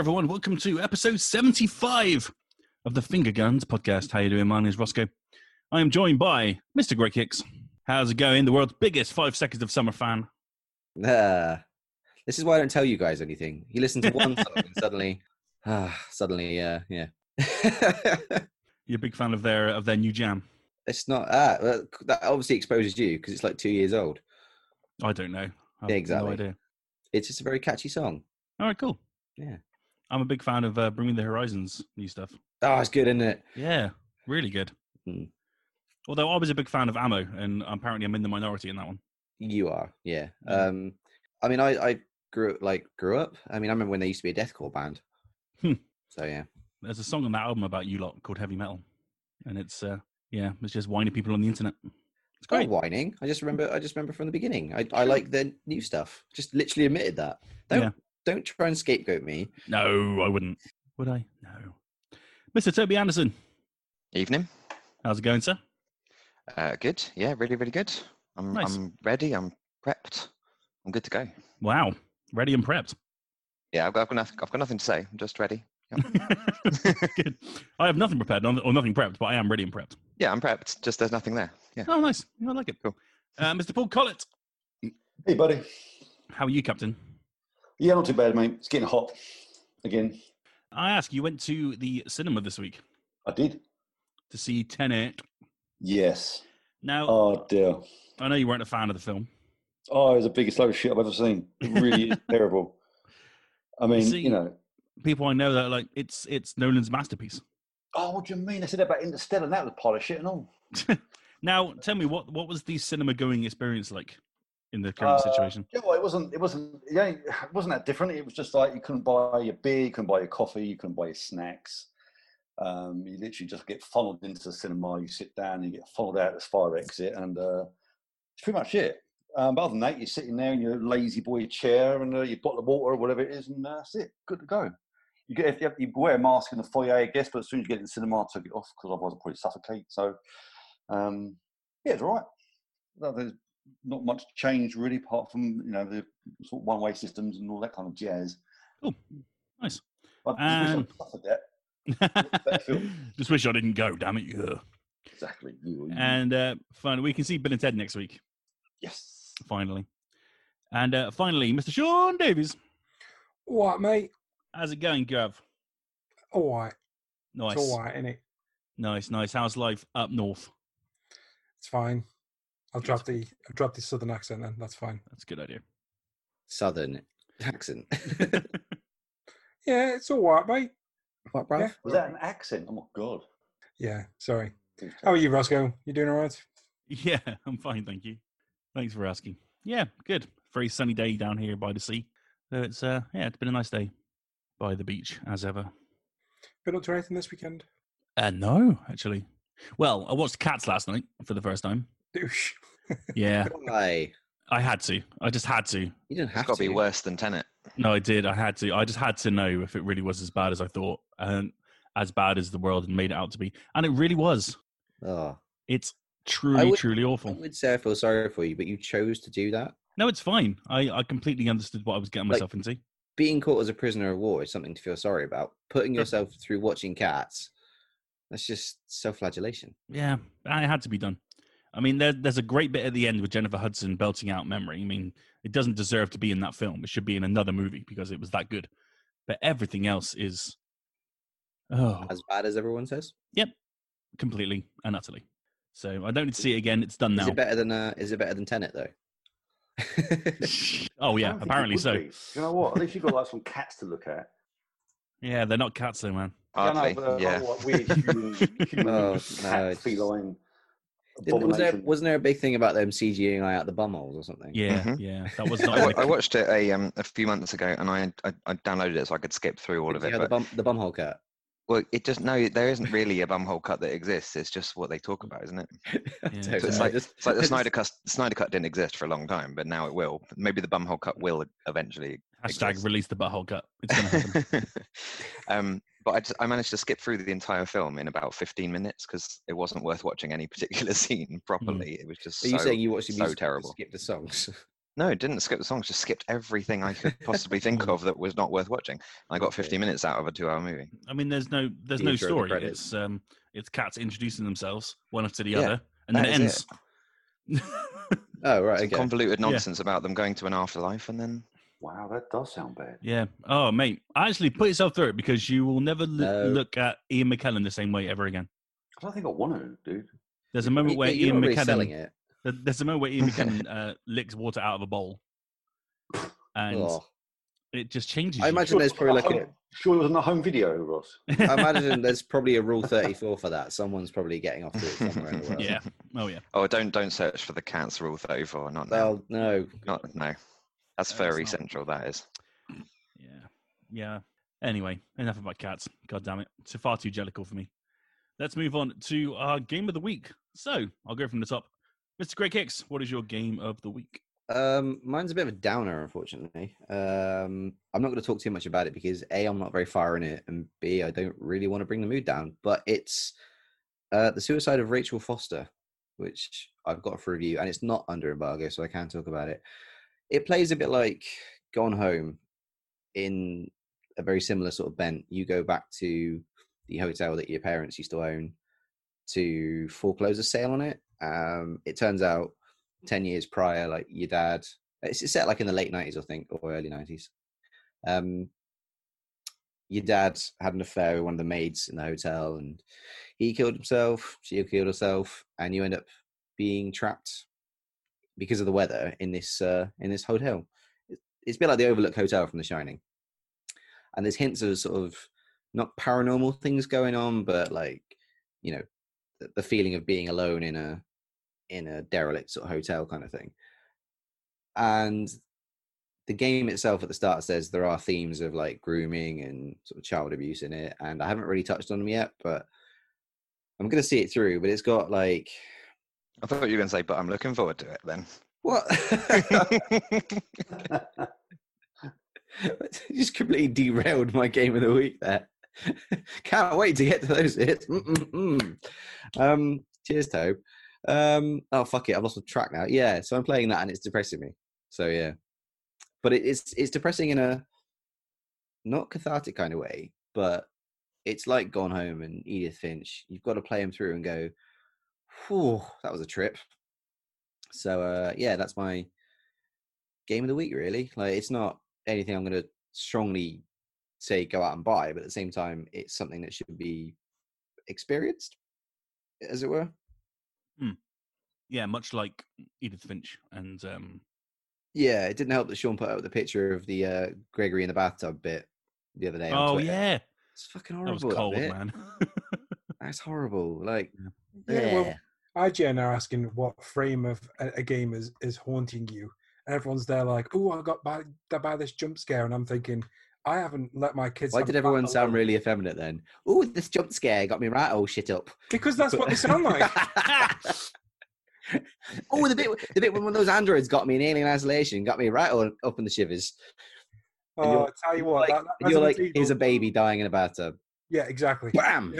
everyone. Welcome to episode 75 of the Finger Guns podcast. How you doing? My name is Rossko. I am joined by Mr. Great Kicks. How's it going? The world's biggest five seconds of summer fan. Ah, this is why I don't tell you guys anything. You listen to one song and suddenly, ah, suddenly, uh, yeah. You're a big fan of their of their new jam. it's not ah, well, that obviously exposes you because it's like two years old. I don't know. I have Yeah, exactly. No idea. It's just a very catchy song. All right, cool. Yeah. I'm a big fan of uh, Bring Me the Horizon's new stuff. Oh, it's good, isn't it? Yeah, really good. Hmm. Although I was a big fan of Amo, and apparently I'm in the minority in that one. You are, yeah. Um, I mean, I, I grew like grew up. I mean, I remember when they used to be a deathcore band. Hmm. So yeah, There's a song on that album about you lot called Heavy Metal, and it's uh, yeah, it's just whining people on the internet. It's not great. whining. I just remember. I just remember from the beginning. I, I like the new stuff. Just literally admitted that. Don't Yeah. Don't try and scapegoat me. No, I wouldn't. Would I? No. Mr. Toby Anderson, Evening. how's it going, sir? Uh, good. Yeah, really, really good. I'm Nice. I'm ready. I'm prepped. I'm good to go. Wow, ready and prepped. Yeah, I've got, I've got, nothing, I've got nothing to say. I'm just ready. Good. I have nothing prepared or nothing prepped, but I am ready and prepped. Yeah, I'm prepped. Just there's nothing there. Yeah. Oh, nice. I like it. Cool. Uh, Mr. Paul Collett, Hey, buddy. how are you, Captain? Yeah, not too bad, mate. It's getting hot again. I ask, you went to the cinema this week I did. to see Tenet. Yes. Now, Oh dear. I know you weren't a fan of the film. Oh, it was the biggest load of shit I've ever seen. It really is terrible. I mean, see- you know. People I know that are like it's it's Nolan's masterpiece. Oh, what do you mean? I said about Interstellar, and that was polish shit and all. Now, tell me what what was the cinema going experience like in the current Uh, situation? Yeah, well, it wasn't. It wasn't. Ain't- it wasn't that different. It was just like you couldn't buy your beer, you couldn't buy your coffee, you couldn't buy your snacks. Um, you literally just get funneled into the cinema. You sit down, you get funneled out this fire exit, and uh, it's pretty much it. Um, but other than that, you're sitting there in your lazy boy chair, and uh, your bottle of water or whatever it is, and uh, that's it. Good to go. You get if you, have, you wear a mask in the foyer, I guess, but as soon as you get in the cinema, I took it off because otherwise I'd probably suffocate. So, um, yeah, it's all right. There's not much change really, apart from you know the sort of one-way systems and all that kind of jazz. Cool. Nice. I just wish Um, I'd suffered that. better. Just wish I didn't go. Damn it! Yeah. Exactly. You- you- And uh, finally, we can see Bill and Ted next week. yes. Finally, and uh, finally, Mr. Sean Davies. All right, mate. How's it going, Gav? All right. Nice, It's all right, innit? nice, nice. How's life up north? It's fine. I'll drop the I'll drop the southern accent then. That's fine. That's a good idea. Southern accent. Yeah, it's all right, mate. what, bruv? Yeah. Was that an accent? Oh my god. Yeah, sorry. How are you, Rossko? You doing all right? yeah, I'm fine, thank you. Thanks for asking. Yeah, good. Very sunny day down here by the sea. So it's uh, yeah, it's been a nice day by the beach as ever. Been up to anything this weekend? Uh, no, actually. Well, I watched Cats last night for the first time. Douche. Yeah, Why? I had to. I just had to. You didn't It's have got to to. be worse than Tenet. No, I did. I had to. I just had to know if it really was as bad as I thought, and as bad as the world had made it out to be. And it really was. Oh, It's truly, would- truly awful. I would say I feel sorry for you, but you chose to do that. No, it's fine. I, I completely understood what I was getting Like- myself into. Being caught as a prisoner of war is something to feel sorry about. Putting yourself through watching cats, that's just self-flagellation. Yeah, it had to be done. I mean, there, there's a great bit at the end with Jennifer Hudson belting out memory. I mean, it doesn't deserve to be in that film. It should be in another movie because it was that good. But everything else is, oh, As bad as everyone says. Yep, completely and utterly. So I don't need to see it again. It's done now. Is now. it better than uh, Is it better than Tenet though? oh yeah, don't think it apparently so. be. You know what? At least you've got like some cats to look at. Yeah, they're not cats though, man. Hardly. Yeah, no, but, uh, yeah. like, weird human, human Oh, cat no, it's- feline. Didn't- Was there, wasn't there a big thing about them CGing out the bumholes or something? Yeah, Mhm. yeah, that was not. I, in wa- the- I watched it a um a few months ago, and I, I I downloaded it so I could skip through all Did of you it. have the bum the bumhole cut. well, it just no, there isn't really a bumhole cut that exists. It's just what they talk about, isn't it? Yeah. So So it's like it's like the just- Snyder cut. Snyder cut didn't exist for a long time, but now it will. Maybe the bumhole cut will eventually. Hashtag exist. release the butthole cut. It's gonna happen. um, but I, just, I managed to skip through the entire film in about 15 minutes because it wasn't worth watching any particular scene properly. It was just Are you so, saying you watched the so music terrible. skip the songs? No, it didn't skip the songs. Just skipped everything I could possibly think of that was not worth watching. I got 50 minutes out of a two-hour movie. I mean, there's no there's The no intro, the story. It's um it's cats introducing themselves one after the Yeah, other, and then that it is ends. Oh right, Some okay. convoluted nonsense about them going to an afterlife and then Wow, that does sound bad. yeah. Oh, mate. Actually, put yourself through it because you will never loo- No. look at Ian McKellen the same way ever again. I don't think I want to, dude. There's a moment You- where Ian not selling McKellen. it. There's a moment where Ian McKellen uh, licks water out of a bowl, and Oh. it just changes. I you. imagine there's probably like a, Sure, it wasn't a home video, Ross. I imagine there's probably a rule 34 for that. Someone's probably getting off to it somewhere in the world. Yeah. Oh yeah. oh, don't don't search for the cats rule 34. Not now. No. Not no. That's very furry it's not. central. That is. Yeah. Yeah. Anyway, enough about cats. God damn it. It's far too jellicle for me. Let's move on to our game of the week. So I'll go from the top. Mr. Great Kicks, what is your game of the week? Um, mine's a bit of a downer, unfortunately. Um, I'm not going to talk too much about it because A, I'm not very far in it, and B, I don't really want to bring the mood down. But it's uh, The Suicide of Rachel Foster, which I've got for review, and it's not under embargo, so I can talk about it. It plays a bit like Gone Home in a very similar sort of bent. You go back to the hotel that your parents used to own to foreclose a sale on it. Um, it turns out 10 years prior, like your dad, it's set like in the late 90s, I think, or early 90s. Um, your dad had an affair with one of the maids in the hotel and he killed himself, she killed herself, and you end up being trapped because of the weather in this uh, in this hotel. It- It's a bit like the Overlook Hotel from The Shining. And there's hints of sort of not paranormal things going on, but like, you know, the, the feeling of being alone in a in a derelict sort of hotel kind of thing. And the game itself at the start says there are themes of like grooming and sort of child abuse in it, and I haven't really touched on them yet, but I'm gonna see it through. But it's got like I thought you were going to say, but I'm looking forward to it then. what? Just completely derailed my game of the week there. Can't wait to get to those hits. Mm-mm-mm. Um, cheers, Tobe. Um, oh fuck it, I've lost the track now. Yeah, so I'm playing that and it's depressing me. So yeah, but it, it's it's depressing in a not cathartic kind of way, but it's like Gone Home and Edith Finch. You've got to play them through and go, "Whew, that was a trip." So uh, yeah, that's my game of the week. Really, like it's not anything I'm going to strongly say go out and buy, but at the same time, it's something that should be experienced, as it were. Yeah, much like Edith Finch and um Yeah, it didn't help that Sean put out the picture of the uh, Gregory in the bathtub bit the other day. on Oh yeah. it's fucking horrible. That was cold, bit. man. That's horrible. Like, Yeah, well, yeah. IGN are asking what frame of a, game is, is haunting you. And everyone's there like, oh, I got by, by this jump scare. And I'm thinking, I haven't let my kids. Why did everyone sound alone." really effeminate then? Oh, this jump scare got me right all shit up. Because that's what they sound like. oh, the bit the bit when one of those androids got me in Alien Isolation got me right all up in the shivers. Oh, I tell you what, like, that, that you're like, Resident here's a baby dying in a bathtub. Yeah, exactly. Bam!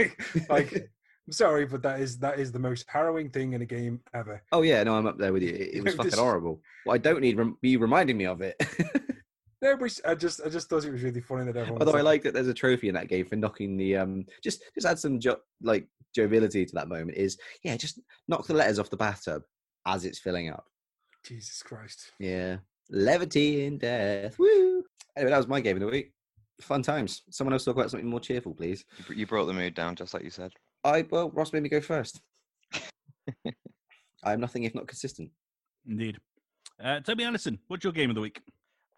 like, I'm sorry, but that is that is the most harrowing thing in a game ever. Oh yeah, no, I'm up there with you. It, it was fucking horrible. Well, I don't need rem- you reminding me of it. No, but I just I just thought it was really funny that everyone. Although I like that there's a trophy in that game for knocking the um just just add some jo- like joviality to that moment. Is yeah, just knock the letters off the bathtub as it's filling up. Jesus Christ. Yeah, levity in death. Woo! Anyway, that was my game of the week. Fun times. Someone else talk about something more cheerful, please. You brought the mood down, just like you said. I well, Ross made me go first. I'm nothing if not consistent. Indeed. Uh, Toby Anderson, what's your game of the week?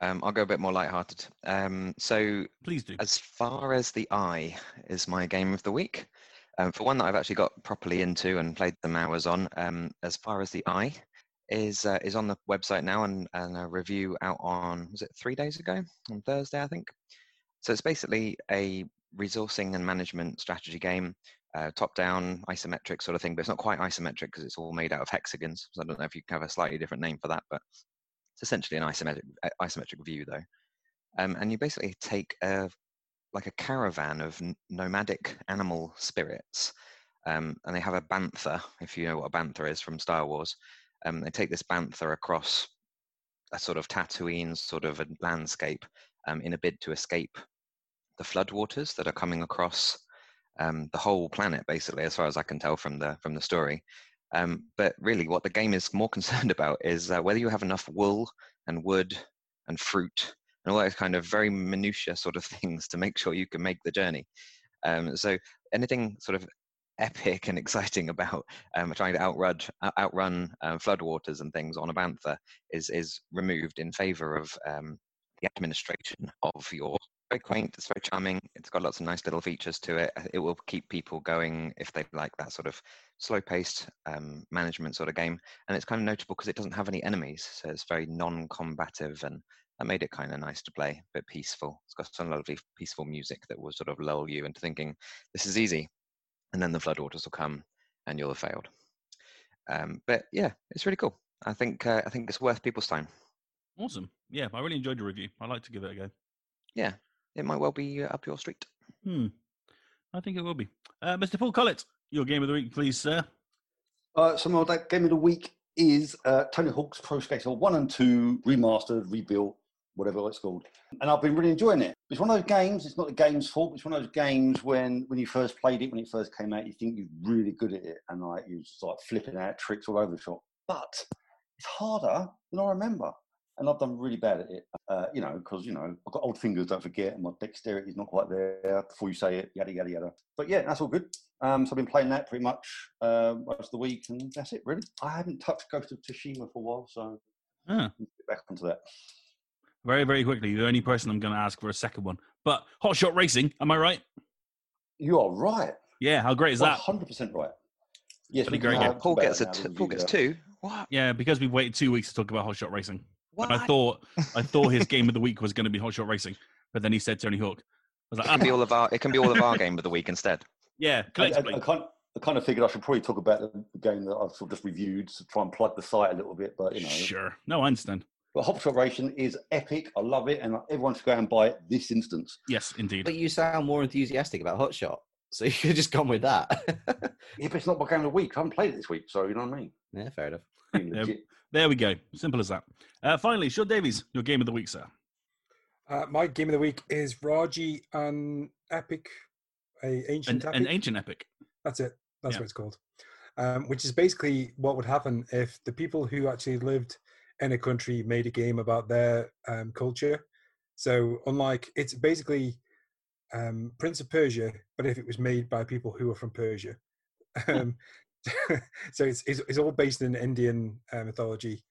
Um, I'll go a bit more lighthearted. Um, so, Please do. as far as the eye is my game of the week, um, for one that I've actually got properly into and played some hours on, um, as far as the eye is uh, is on the website now and, and a review out on was it three days ago on Thursday I think. So it's basically a resourcing and management strategy game, uh, top down isometric sort of thing, but it's not quite isometric because it's all made out of hexagons. So I don't know if you have a slightly different name for that, but it's essentially an isometric uh, isometric view though. Um, and you basically take a like a caravan of nomadic animal spirits, um, and they have a bantha. If you know what a bantha is from Star Wars, um, they take this bantha across a sort of Tatooine sort of a landscape um, in a bid to escape the floodwaters that are coming across um, the whole planet, basically, as far as I can tell from the from the story. Um, but really, what the game is more concerned about is uh, whether you have enough wool and wood and fruit and all those kind of very minutiae sort of things to make sure you can make the journey. Um, so anything sort of epic and exciting about um, trying to outrun outrun uh, floodwaters and things on a bantha is is removed in favour of um, the administration of your very quaint. It's very charming. It's got lots of nice little features to it. It will keep people going if they like that sort of slow-paced um, management sort of game. And it's kind of notable because it doesn't have any enemies, so it's very non-combative, and that made it kind of nice to play, a bit peaceful. It's got some lovely peaceful music that will sort of lull you into thinking this is easy, and then the floodwaters will come and you'll have failed. Um, but yeah, it's really cool. I think uh, I think it's worth people's time. Awesome. Yeah, I really enjoyed your review. I'd like to give it a go. Yeah, it might well be uh, up your street. Hmm. I think it will be. Uh, Mr. Paul Collett, your game of the week, please, sir. Uh, so my that game of the week is uh, Tony Hawk's Pro Skater 1 and 2 remastered, rebuilt, whatever it's called. And I've been really enjoying it. It's one of those games, it's not the game's fault, it's one of those games when, when you first played it, when it first came out, you think you're really good at it and like you're just like flipping out tricks all over the shop. But it's harder than I remember and I've done really bad at it. Uh, you know, because you know I've got old fingers, don't forget, and my dexterity is not quite there before you say it, yada yada yada. But yeah, that's all good. Um, so I've been playing that pretty much uh, most of the week, and that's it really. I haven't touched Ghost of Tsushima for a while, so Ah. get back onto that. Very, very quickly, the only person I'm going to ask for a second one. But Hot Shot Racing, am I right? You are right. Yeah, how great is that? Hundred percent right. Yes, Bloody we great can Paul gets it a now t- that Paul gets two. What? Yeah, because we've waited two weeks to talk about Hot Shot Racing. What? And I thought I thought his game of the week was going to be Hot Shot Racing, but then he said Tony Hawk. I was it like, can be ah, all of our. It can be all of our game of the week instead. yeah, I, I, collectively. I, kind, I kind of figured I should probably talk about the game that I've sort of just reviewed to try and plug the site a little bit, but you know. Sure. No, I understand. But Hot Shot Racing is epic. I love it, and everyone should go and buy it this instance. Yes, indeed. But you sound more enthusiastic about Hotshot, so you could just gone with that. Yeah, but it's not my game of the week. I haven't played it this week, so you know what I mean. yeah, fair enough. Being Yeah. legit. There we go. Simple as that. Uh, finally, Sean Davies, your game of the week, sir. Uh, my game of the week is Raji and Epic, a ancient An, epic. an ancient epic. That's it. That's Yeah. what it's called. Um, which is basically what would happen if the people who actually lived in a country made a game about their um, culture. So, unlike it's basically um, Prince of Persia, but if it was made by people who are from Persia. Um, so it's, it's it's all based in Indian uh, mythology.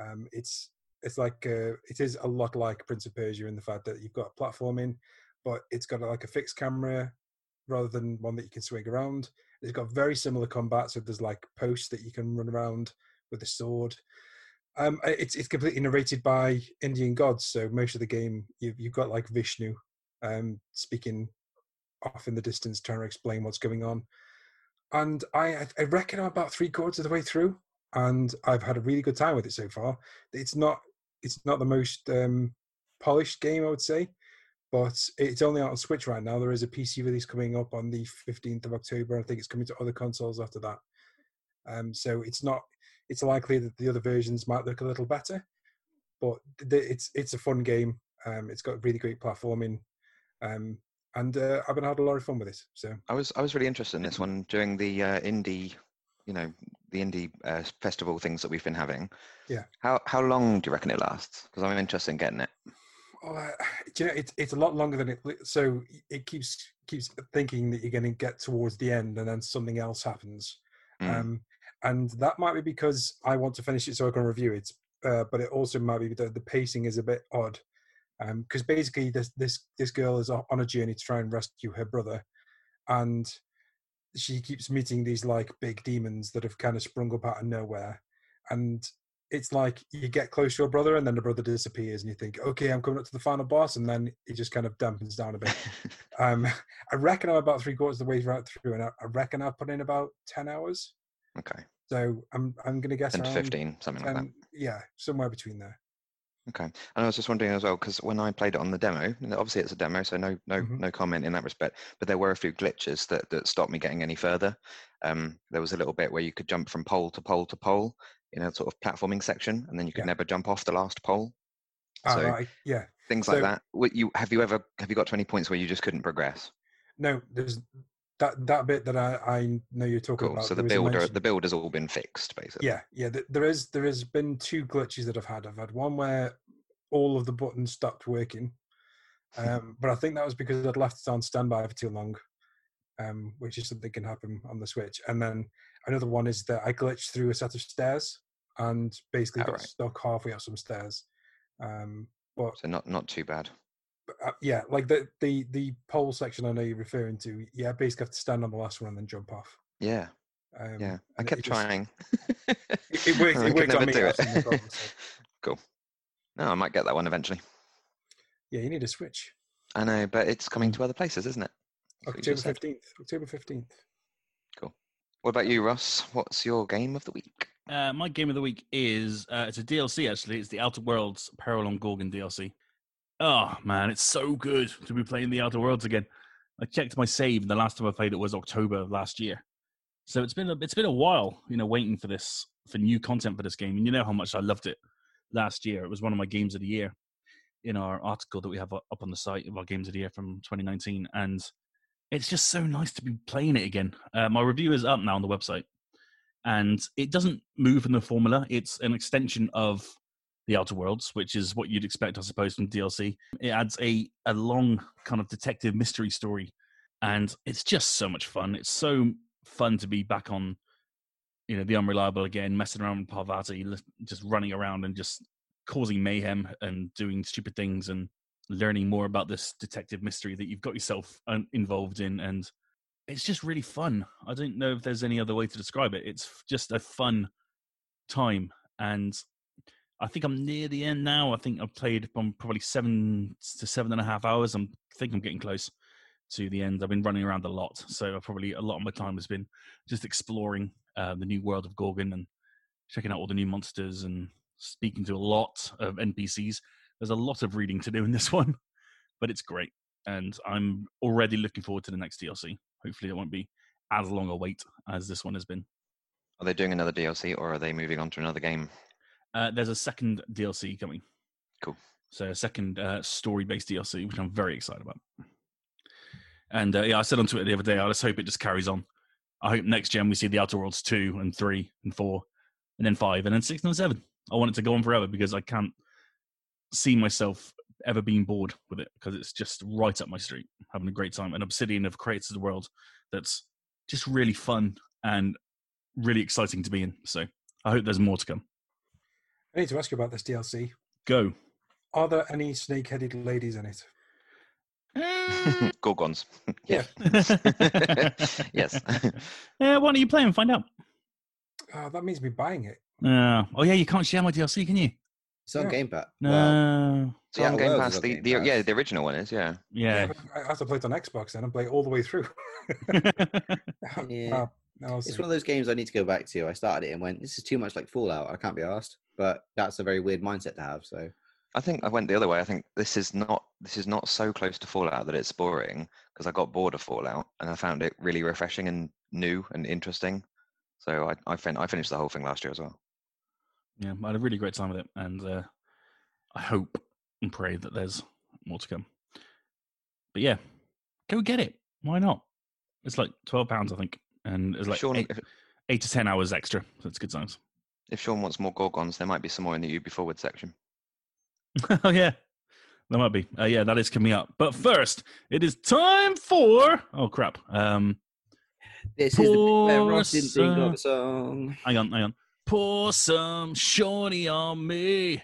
Um, it's it's like uh, it is a lot like Prince of Persia in the fact that you've got a platforming, but it's got like a fixed camera rather than one that you can swing around. It's got very similar combat, so there's like posts that you can run around with a sword. Um, it's it's completely narrated by Indian gods, so most of the game you've you've got like Vishnu um, speaking off in the distance, trying to explain what's going on. And I I- reckon I'm about three quarters of the way through, and I've had a really good time with it so far. It's not it's not the most um, polished game, I would say, but it's only out on Switch right now. There is a PC release coming up on the 15th of October. I think it's coming to other consoles after that. Um, so it's not. It's likely that the other versions might look a little better, but th- it's it's a fun game. Um, it's got really great platforming, um, and uh, I've been had a lot of fun with it. So I was I was really interested in this one during the uh, indie, you know, the indie uh, festival things that we've been having. Yeah. How how long do you reckon it lasts? Because I'm interested in getting it. Oh, uh, do you know, it's it's a lot longer than it. So it keeps keeps thinking that you're going to get towards the end, and then something else happens. Mm. Um, and that might be because I want to finish it so I can review it. Uh, but it also might be that the pacing is a bit odd. Because basically, this this this girl is on a journey to try and rescue her brother, and she keeps meeting these like big demons that have kind of sprung up out of nowhere, and it's like you get close to your brother and then the brother disappears and you think okay i'm coming up to the final boss and then it just kind of dampens down a bit. Um i reckon i'm about three quarters of the way right through and i, I reckon i've put in about 10 hours. Okay, so i'm i'm gonna guess around fifteen, something like that. yeah somewhere between there Okay, and I was just wondering as well because when I played it on the demo, obviously it's a demo, so no no Mhm. no comment in that respect. But there were a few glitches that that stopped me getting any further. Um, there was a little bit where you could jump from pole to pole to pole, in a sort of platforming section, and then you could Yeah. never jump off the last pole. Ah, So- right, yeah. Things So- like that. What you have you ever have you got to any points where you just couldn't progress? No, there's that that bit that I I know you're talking Cool. about. So the builder the build has all been fixed basically. Yeah, yeah. th- There is there has been two glitches that I've had. I've had one where all of the buttons stopped working, um, but I think that was because I'd left it on standby for too long, um, which is something can happen on the Switch. And then another one is that I glitched through a set of stairs and basically got Alright. stuck halfway up some stairs. Um, but So not not too bad. Uh, yeah, like the the the pole section I know you're referring to. Yeah, basically have to stand on the last one and then jump off. Yeah. Um, Yeah. I kept it just- trying. It, it worked. It worked never on me. do it. problem, so- cool. No, I might get that one eventually. Yeah, you need a Switch. I know, but it's coming to other places, isn't it? That's what October fifteenth. October fifteenth. Cool. What about you, Ross? What's your game of the week? Uh, my game of the week is uh, it's a DLC actually. It's the Outer Worlds Peril on Gorgon DLC. Oh man, it's so good to be playing the Outer Worlds again. I checked my save, and the last time I played it was October last year. So it's been a, it's been a while, you know, waiting for this for new content for this game. And you know how much I loved it last year. It was one of my games of the year in our article that we have up on the site of our games of the year from 2019, and it's just so nice to be playing it again. Uh, my review is up now on the website, and it doesn't move in the formula. It's an extension of the Outer Worlds, which is what you'd expect, I suppose, from DLC. It adds a a long kind of detective mystery story, and it's just so much fun. It's so fun to be back on, you know, the Unreliable again, messing around with Parvati, just running around and just causing mayhem and doing stupid things and learning more about this detective mystery that you've got yourself un- involved in and it's just really fun i don't know if there's any other way to describe it it's just a fun time and i think i'm near the end now i think i've played from probably seven to seven and a half hours i'm I think i'm getting close to the end i've been running around a lot so probably a lot of my time has been just exploring uh, the new world of gorgon and checking out all the new monsters and speaking to a lot of npcs there's a lot of reading to do in this one, but it's great. And I'm already looking forward to the next DLC. Hopefully, it won't be as long a wait as this one has been. Are they doing another DLC or are they moving on to another game? Uh, there's a second DLC coming. Cool. So, a second uh, story based DLC, which I'm very excited about. And uh, yeah, I said on Twitter the other day, I just hope it just carries on. I hope next gen we see the Outer Worlds 2 and 3 and 4 and then 5 and then 6 and 7. I want it to go on forever because I can't see myself ever being bored with it because it's just right up my street, having a great time. And Obsidian have created a world that's just really fun and really exciting to be in. So I hope there's more to come. I need to ask you about this DLC. Go. Are there any snake-headed ladies in it? Gorgons. Yeah. yes. yeah, why don't you play and find out? Oh, that means me buying it. Uh, oh yeah, you can't share my DLC, can you? It's on Yeah. Game Pass. No. Well, So Yeah, on Game Pass, is the, Game the yeah, the original one is, yeah. yeah. but I have to play it on Xbox then and play all the way through. Yeah. Well, I'll see. it's one of those games I need to go back to. I started it and went, "This is too much like Fallout. I can't be asked." But that's a very weird mindset to have. So I think I went the other way. I think this is not this is not so close to Fallout that it's boring because I got bored of Fallout and I found it really refreshing and new and interesting. So I I, fin- I finished the whole thing last year as well. yeah, I had a really great time with it, and uh, I hope and pray that there's more to come. But yeah, go get it. Why not? It's like twelve pounds, I think, and it's like Sean, eight, if, eight to ten hours extra. So it's good times. If Sean wants more Gorgons, there might be some more in the Ubi forward section. oh yeah, that might be. Uh, yeah, that is coming up. But first, it is time for. Oh crap. Um, this is the bit where Ross didn't think Pour of a song. hang on, hang on. Pour some shorty on me.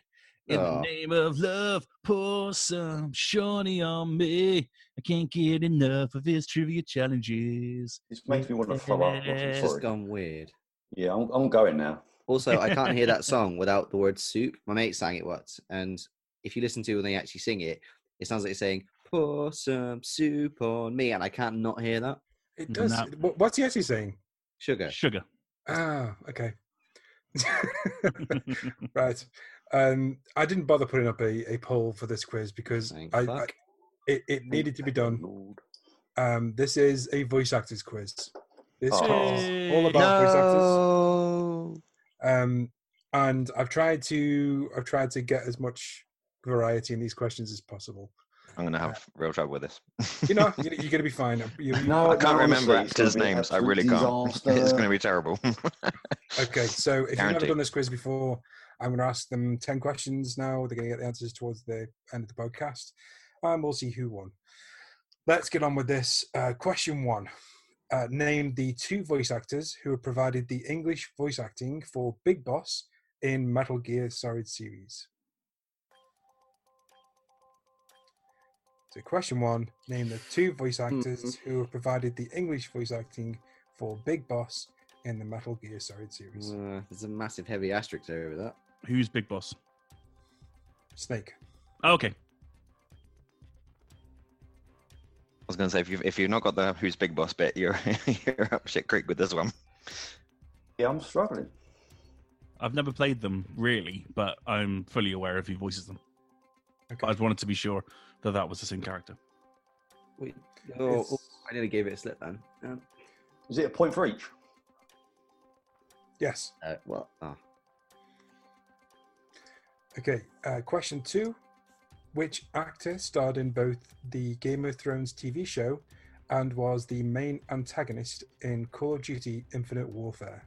In Oh. the name of love, pour some shorty on me. I can't get enough of his trivia challenges. This makes me want to throw up. I'm It's just gone weird. Yeah, I'm, I'm going now. Also, I can't hear that song without the word soup. My mate sang it once, and if you listen to when they actually sing it, it sounds like it's saying "pour some soup on me," and I can't not hear that. It does. No. What's he actually saying? Sugar. Sugar. Ah, okay. right. Um, I didn't bother putting up a, a poll for this quiz because Thank I, I it, it needed to be done. Um, this is a voice actors quiz. This Oh. quiz is all about voice actors. No. Um, and I've tried to I've tried to get as much variety in these questions as possible. I'm going to have real trouble with this. You know, you're, you're going to be fine. You- No, I can't no, remember honestly, actors' names. I absolute really can't. It's gonna be terrible. Okay, so if you've never done this quiz before, I'm going to ask them 10 questions now. They're going to get the answers towards the end of the podcast, and we'll see who won. Let's get on with this. Uh, question one uh, Name the two voice actors who have provided the English voice acting for Big Boss in Metal Gear Solid series. So, question one Name the two voice actors who have provided the English voice acting for Big Boss in the Metal Gear Solid series. Uh, there's a massive heavy asterisk there over that. Who's Big Boss? Snake. Oh, okay. I was going to say, if you've, if you've not got the who's big boss bit, you're, you're up shit creek with this one. Yeah, I'm struggling. I've never played them really, but I'm fully aware of who voices them. But I just wanted to be sure that that was the same character. Wait, oh, oh, It's- I nearly gave it a slip then. Um, Is it a point for each? Yes. uh, well, oh, Okay. Uh, question two. Which actor starred in both the Game of Thrones TV show and was the main antagonist in Call of Duty Infinite Warfare?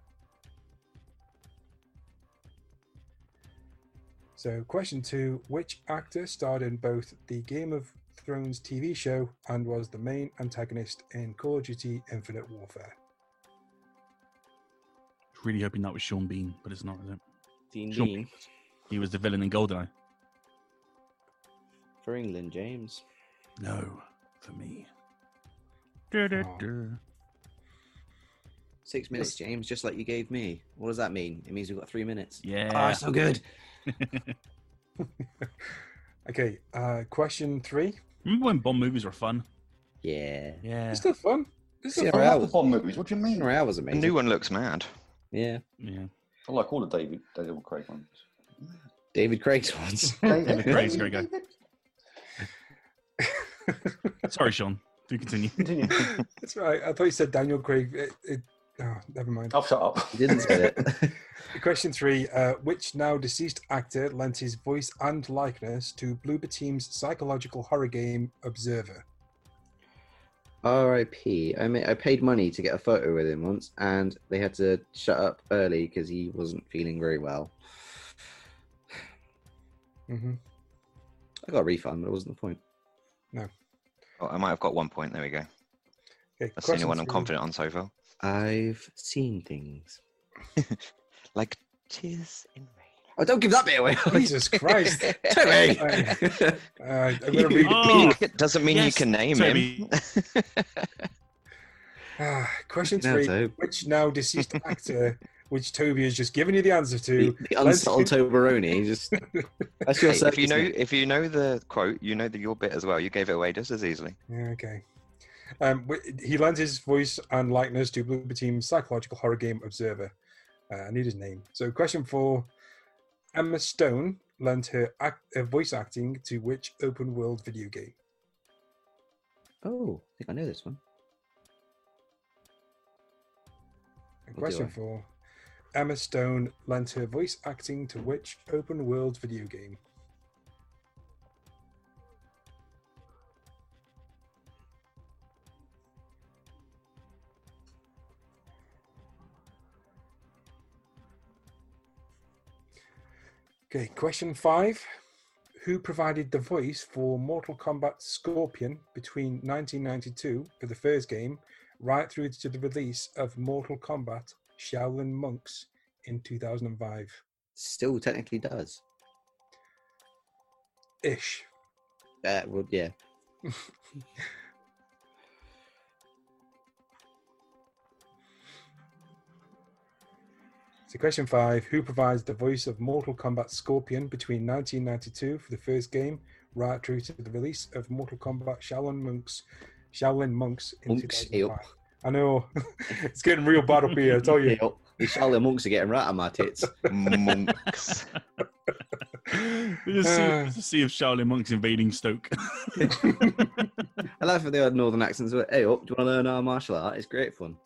So, question two. Which actor starred in both the Game of Thrones TV show and was the main antagonist in Call of Duty Infinite Warfare? Really hoping that was Sean Bean, but it's not, is it? Dean Sure. Dean He was the villain in Goldeneye. For England, James. No, for me. Oh. Six minutes, James, just like you gave me. What does that mean? It means we've got three minutes. Yeah. Ah, so good. Okay. Uh, question three. Remember when Bond movies were fun? Yeah. Yeah. It's still fun. It's still Yeah, I fun. right. love the Bond movies. What do you mean? Casino Royale was The amazing. new one looks mad. Yeah. Yeah. I like all the David David Craig ones. David Craig's ones. David Craig's a great guy. Sorry, Sean. Do continue. Continue. That's right. I thought you said Daniel Craig. It, it, oh, never mind. I'll shut up. He didn't say it. Question three. Uh, which now deceased actor lent his voice and likeness to Bloober Team's psychological horror game Observer? R.I.P. I mean, I paid money to get a photo with him once, and they had to shut up early because he wasn't feeling very well. hmm I got a refund, but it wasn't the point. Oh, I might have got one point. There we go. Okay, That's the only one I'm confident on so far. I've seen things. Like tears in rain. Oh, don't give that bit away. Jesus Christ. Toby! Uh, I'm going to read. Oh, It doesn't mean yes, you can name Toby. him. Ah, question Now, three. Tobe. Which now deceased actor, which Toby has just given you the answer The, to, the unsubtle Toberoni. Just that's your Hey, if you service know name. if you know the quote, you know the your bit as well. You gave it away just as easily. Yeah, okay. Um, he lends his voice and likeness to Bloober Team's psychological horror game Observer. Uh, I need his name. So, question four: Emma Stone lent her, act, her voice acting to which open world video game? Oh, I think I know this one. And Or question four: Emma Stone lent her voice acting to which open world video game? Okay, question five. Who provided the voice for Mortal Kombat Scorpion between 1992 for the first game right through to the release of Mortal Kombat Shaolin Monks in 2005? Still technically does. Ish. Uh, well, yeah. So, question five Who provides the voice of Mortal Kombat Scorpion between 1992 for the first game right through to the release of Mortal Kombat Shaolin Monks? Shaolin Monks in Monks, 2005. I know. it's getting real bad up here, I tell you. Yep. The Charlotte monks are getting right on my tits. Monks. Just see, Uh. just see if Shaolin Monk's invading Stoke. I laugh if they had northern accents. but, Hey, up, do you want to learn our martial art? It's great fun. You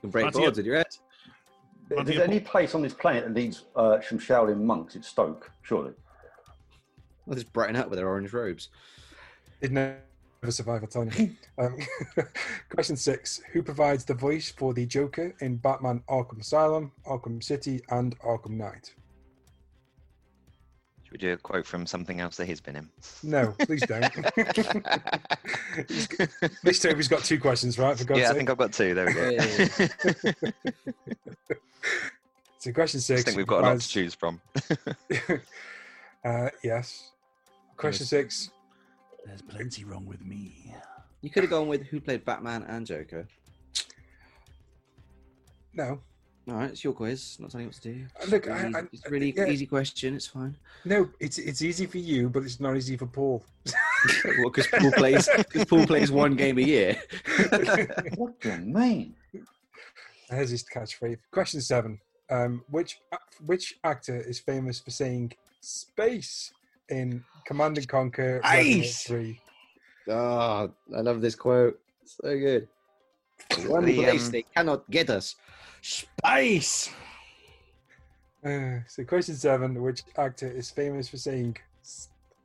can break boards it. with your head. If I'd there's be a- any place on this planet that needs uh, some Shaolin monks, it's Stoke, surely. Well, just brighten up with their orange robes. Did never survive, I'll tell you. um, question six Who provides the voice for the Joker in Batman Arkham Asylum, Arkham City, and Arkham Knight? Should we do a quote from something else that he's been in? No, please don't. He's g- This Toby's got two questions, right? For God's yeah, I think I've got two. There we go. Hey. So question I six. think we've got a lot to choose from. uh, yes. Question six. There's plenty wrong with me. You could have gone with who played Batman and Joker. No, All right, it's your quiz. Not telling you what to do. Uh, look, It's I- really- I- it's really yeah. easy question. It's fine. no. It's it's easy for you, but it's not easy for Paul. well, because Paul plays because Paul plays one game a year. What do you mean? There's his catchphrase. Question seven. Um, which which actor is famous for saying "space" in Command and Conquer Red Alert Space! Three? oh, I love this quote. So good. One The, place um, they cannot get us. Space. Uh, so question seven. Which actor is famous for saying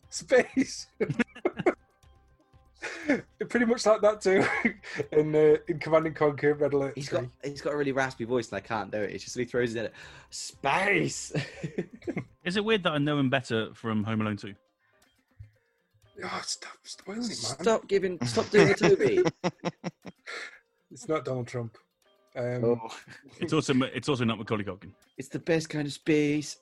"space"? Pretty much like that too. in uh, in Command and Conquer Red Alert He's 3. got he's got a really raspy voice and I can't do it. It's just he throws it at it. Space. Is it weird that I know him better from Home Alone 2? Oh, stop spoiling it, man. stop giving stop doing it to me. It's not Donald Trump. Um, Oh, It's also it's also not Macaulay Culkin. it's the best kind of space.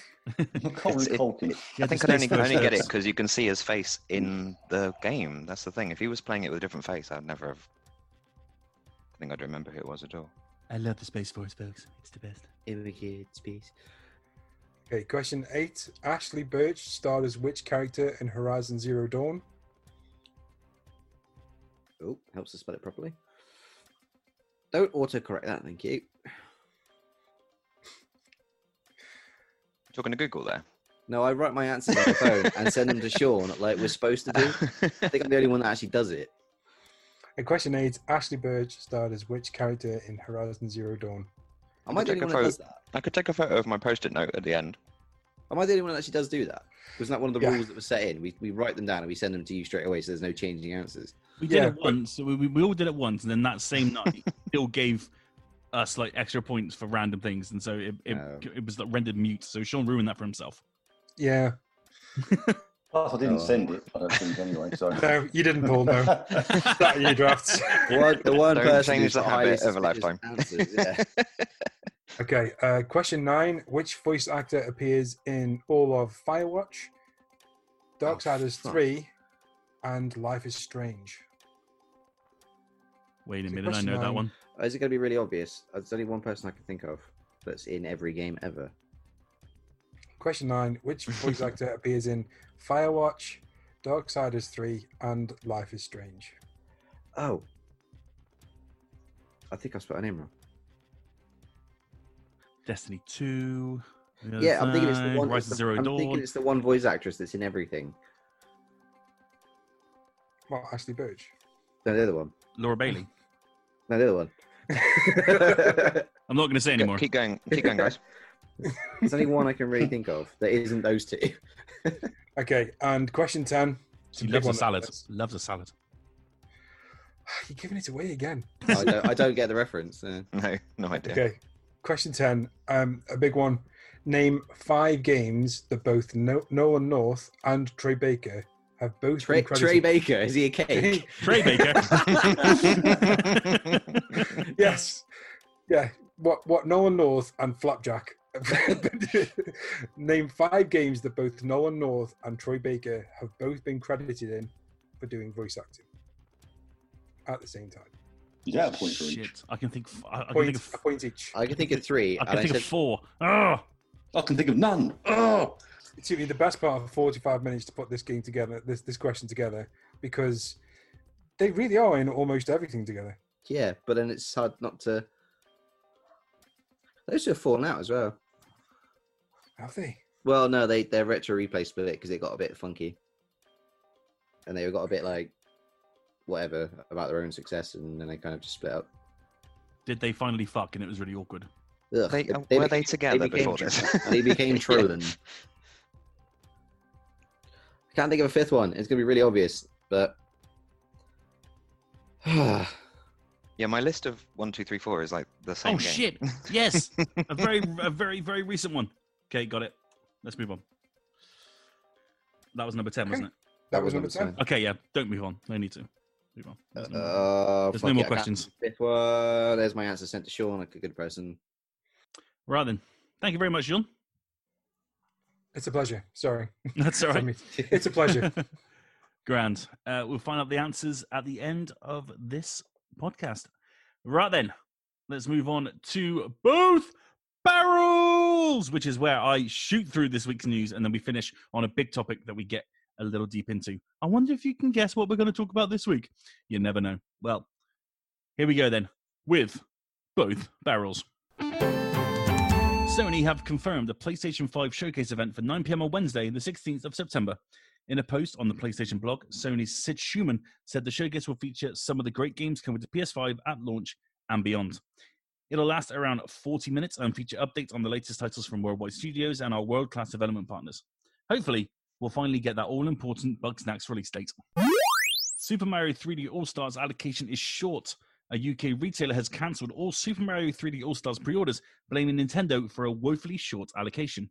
Macaulay it- Culkin. I think I'd only, only get it because you can see his face in the game. That's the thing. If he was playing it with a different face, I'd never have. I think I'd remember who it was at all. I love the Space Force, folks. It's the best. Immigrant space. Okay, question eight. Ashly Burch starred as which character in Horizon Zero Dawn? Oh, helps to spell it properly. Don't autocorrect that, thank you. Talking to Google there. No, I write my answers on the phone and send them to Sean like we're supposed to do. I think I'm the only one that actually does it. And question eight. Ashly Burch starred as which character in Horizon Zero Dawn? Am I the only a one that does that? I could take a photo of my post-it note at the end. Am I the only one that actually does do that? Wasn't that one of the Yeah. rules that was set in? We, we write them down and we send them to you straight away, so there's no changing answers. We did Yeah, it but- once. We, we, we all did it once, and then that same night, Bill gave us like extra points for random things, and so it it, Oh. it was like rendered mute. So Sean ruined that for himself. Yeah. Plus, I didn't Oh. send it. I don't think anyway. So. No, you didn't, Paul. No. That you drafts. The one, the one Don't person change who's the highest of a lifetime. Answers, yeah. Okay. Uh, question nine. Which voice actor appears in all of Firewatch, Darksiders fuck. Three, and Life is Strange? Wait a minute, I question know that one. Oh, is it going to be really obvious? Uh, there's only one person I can think of that's in every game ever. Question nine. Which voice actor appears in Firewatch, Darksiders 3, and Life is Strange? Oh. I think I spelled her name wrong. Destiny Two. The Yeah, Other I'm thinking it's the one. It's the- Zero I'm Dawn. thinking it's the one voice actress that's in everything. Well, Ashly Burch. No, the other one. Laura Bailey. No, the other one. I'm not going to say Go- anymore. Keep going. Keep going, guys. There's only one I can really think of that isn't those two. Okay, and question 10. She Big loves a one. salad. Loves a salad. You're giving it away again. I don't, I don't get the reference. uh. No, no idea. Okay, question 10. Um, a big one. Name five games that both no- Nolan North and Trey Baker have both Trey, been. Trey Baker, is he a cake? Trey Baker. yes. Yeah. What what Nolan North and Flapjack. Name five games that both Nolan North and Troy Baker have both been credited in for doing voice acting at the same time. Is that a point for each? Shit, I can think. f- I, I can think a of. point each. I can think of three. I and can think said, of four. Oh, I can think of none. Oh, It took me the best part of 45 minutes to put this game together, this this question together, because they really are in almost everything together. Yeah, but then it's hard not to. Those two have fallen out as well. Have they? Well, no, they their retro replay split because it got a bit funky, and they got a bit like whatever about their own success, and then they kind of just split up. did they finally fuck? And it was really awkward. Ugh, They, they- uh, they were they together became before this? they became Yeah. Trolling. I can't think of a fifth one. It's gonna be really obvious, but Yeah, my list of one, two, three, four is like the same. Oh game. shit! Yes, a very, a very, very recent one. Okay, got it. Let's move on. That was number ten, wasn't it? That was number 10. Okay, yeah. Don't move on. No need to move on. There's no- Uh, There's no more it, questions. Fifth one. There's my answer sent to Sean, like a good person. Right then. Thank you very much, John. It's a pleasure. Sorry. That's all right. It's a pleasure. Grand. Uh, we'll find out the answers at the end of this podcast. Right then, let's move on to both barrels, which is where I shoot through this week's news and then we finish on a big topic that we get a little deep into. I wonder if you can guess what we're going to talk about this week. You never know. Well, here we go then with both barrels. Sony have confirmed a PlayStation 5 showcase event for 9 pm on Wednesday, the 16th of September. In a post on the PlayStation blog, Sony's Sid Shuman said the showcase will feature some of the great games coming to PS5 at launch and beyond. It'll last around 40 minutes and feature updates on the latest titles from Worldwide Studios and our world class development partners. Hopefully, we'll finally get that all important Bugsnax release date. Super Mario 3D All Stars allocation is short. A UK retailer has cancelled all Super Mario 3D All Stars pre orders, blaming Nintendo for a woefully short allocation.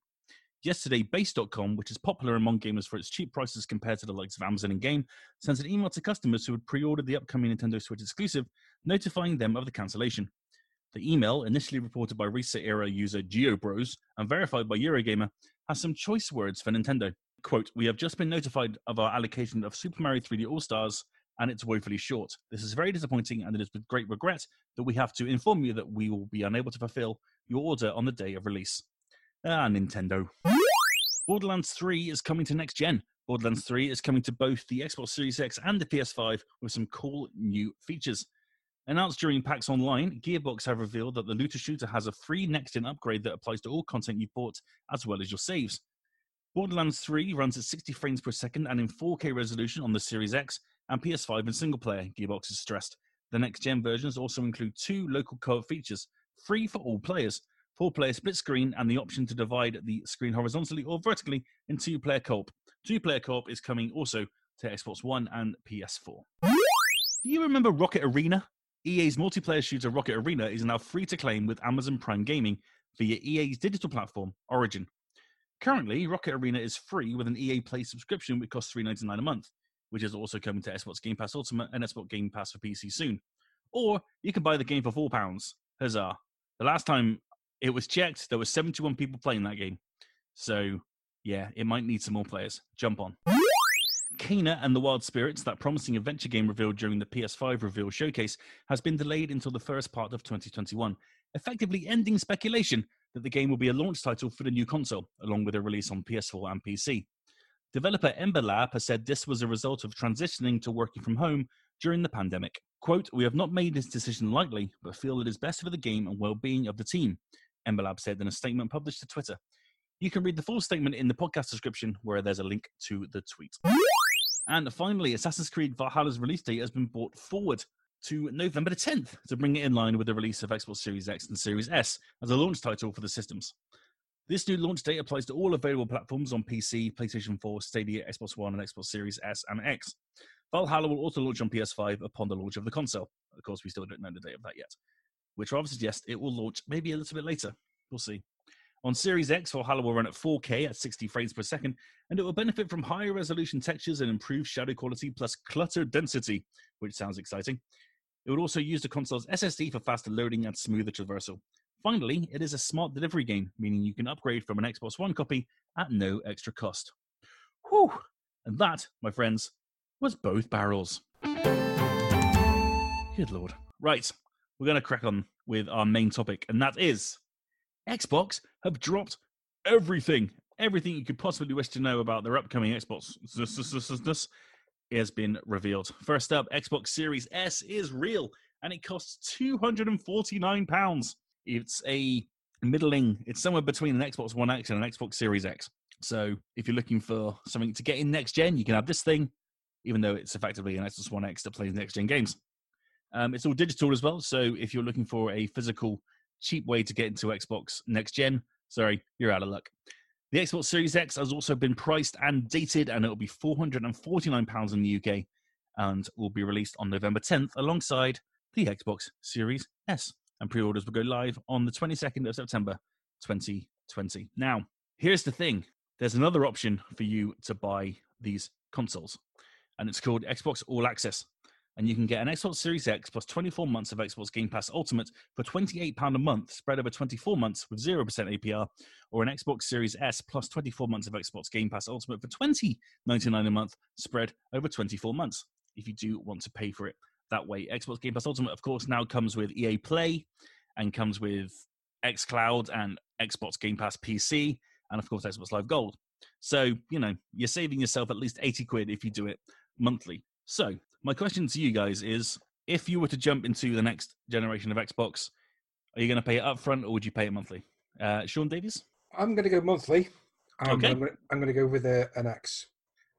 Yesterday, Base.com, which is popular among gamers for its cheap prices compared to the likes of Amazon and Game, sent an email to customers who had pre ordered the upcoming Nintendo Switch exclusive, notifying them of the cancellation. The email, initially reported by ResetEra user GeoBros and verified by Eurogamer, has some choice words for Nintendo. Quote, We have just been notified of our allocation of Super Mario 3D All Stars, and it's woefully short. This is very disappointing, and it is with great regret that we have to inform you that we will be unable to fulfill your order on the day of release. Ah, Nintendo. Borderlands 3 is coming to next gen. Borderlands 3 is coming to both the Xbox Series X and the PS5 with some cool new features. Announced during PAX Online, Gearbox have revealed that the looter shooter has a free next gen upgrade that applies to all content you've bought, as well as your saves. Borderlands 3 runs at 60 frames per second and in 4K resolution on the Series X and PS5 in single player, Gearbox has stressed. The next gen versions also include two local co op features, free for all players four player split screen, and the option to divide the screen horizontally or vertically in two player co op. Two player co op is coming also to Xbox One and PS4. Do you remember Rocket Arena? EA's multiplayer shooter Rocket Arena is now free to claim with Amazon Prime Gaming via EA's digital platform, Origin. Currently, Rocket Arena is free with an EA Play subscription, which costs $3.99 a month, which is also coming to Xbox Game Pass Ultimate and Xbox Game Pass for PC soon. Or you can buy the game for £4. Huzzah. The last time it was checked, there were 71 people playing that game. So, yeah, it might need some more players. Jump on. Kena and the Wild Spirits, that promising adventure game revealed during the PS5 reveal showcase, has been delayed until the first part of 2021, effectively ending speculation that the game will be a launch title for the new console, along with a release on PS4 and PC. Developer Ember Lab has said this was a result of transitioning to working from home during the pandemic. Quote, We have not made this decision lightly, but feel it is best for the game and well being of the team, Ember Lab said in a statement published to Twitter. You can read the full statement in the podcast description where there's a link to the tweet. And finally, Assassin's Creed Valhalla's release date has been brought forward to November the 10th to bring it in line with the release of Xbox Series X and Series S as a launch title for the systems. This new launch date applies to all available platforms on PC, PlayStation 4, Stadia, Xbox One, and Xbox Series S and X. Valhalla will also launch on PS5 upon the launch of the console. Of course, we still don't know the date of that yet, which rather suggests it will launch maybe a little bit later. We'll see. On Series X, Valhalla will run at 4K at 60 frames per second, and it will benefit from higher resolution textures and improved shadow quality plus clutter density, which sounds exciting. It would also use the console's SSD for faster loading and smoother traversal. Finally, it is a smart delivery game, meaning you can upgrade from an Xbox One copy at no extra cost. Whew! And that, my friends, was both barrels. Good lord. Right, we're going to crack on with our main topic, and that is Xbox have dropped everything. Everything you could possibly wish to know about their upcoming Xbox has been revealed. First up, Xbox Series S is real, and it costs £249. It's a middling, it's somewhere between an Xbox One X and an Xbox Series X. So if you're looking for something to get in next gen, you can have this thing, even though it's effectively an Xbox One X that plays next gen games. Um, it's all digital as well, so if you're looking for a physical cheap way to get into Xbox next gen, sorry, you're out of luck. The Xbox Series X has also been priced and dated, and it will be £449 in the UK and will be released on November 10th alongside the Xbox Series S. And pre orders will go live on the 22nd of September 2020. Now, here's the thing there's another option for you to buy these consoles, and it's called Xbox All Access and you can get an Xbox Series X plus 24 months of Xbox Game Pass Ultimate for £28 a month, spread over 24 months with 0% APR, or an Xbox Series S plus 24 months of Xbox Game Pass Ultimate for $20.99 a month, spread over 24 months, if you do want to pay for it that way. Xbox Game Pass Ultimate, of course, now comes with EA Play and comes with xCloud and Xbox Game Pass PC, and of course, Xbox Live Gold. So, you know, you're saving yourself at least 80 quid if you do it monthly. So, my question to you guys is if you were to jump into the next generation of Xbox, are you going to pay it upfront or would you pay it monthly? Uh, Sean Davies? I'm going to go monthly. Um, Okay. I'm going, to, I'm going to go with a, an X,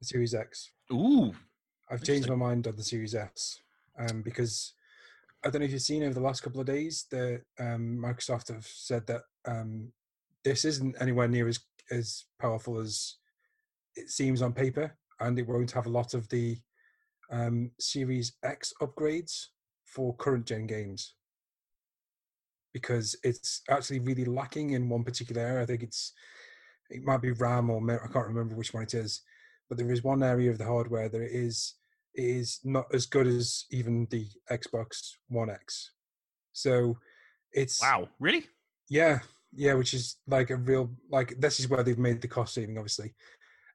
a Series X. Ooh, I've changed my mind on the Series S um, because I don't know if you've seen over the last couple of days that um, Microsoft have said that um, this isn't anywhere near as as powerful as it seems on paper, and it won't have a lot of the um, Series X upgrades for current gen games because it's actually really lacking in one particular area. I think it's it might be RAM or I can't remember which one it is, but there is one area of the hardware that it is it is not as good as even the Xbox One X. So it's wow, really? yeah, yeah, which is like a real like this is where they've made the cost saving. Obviously,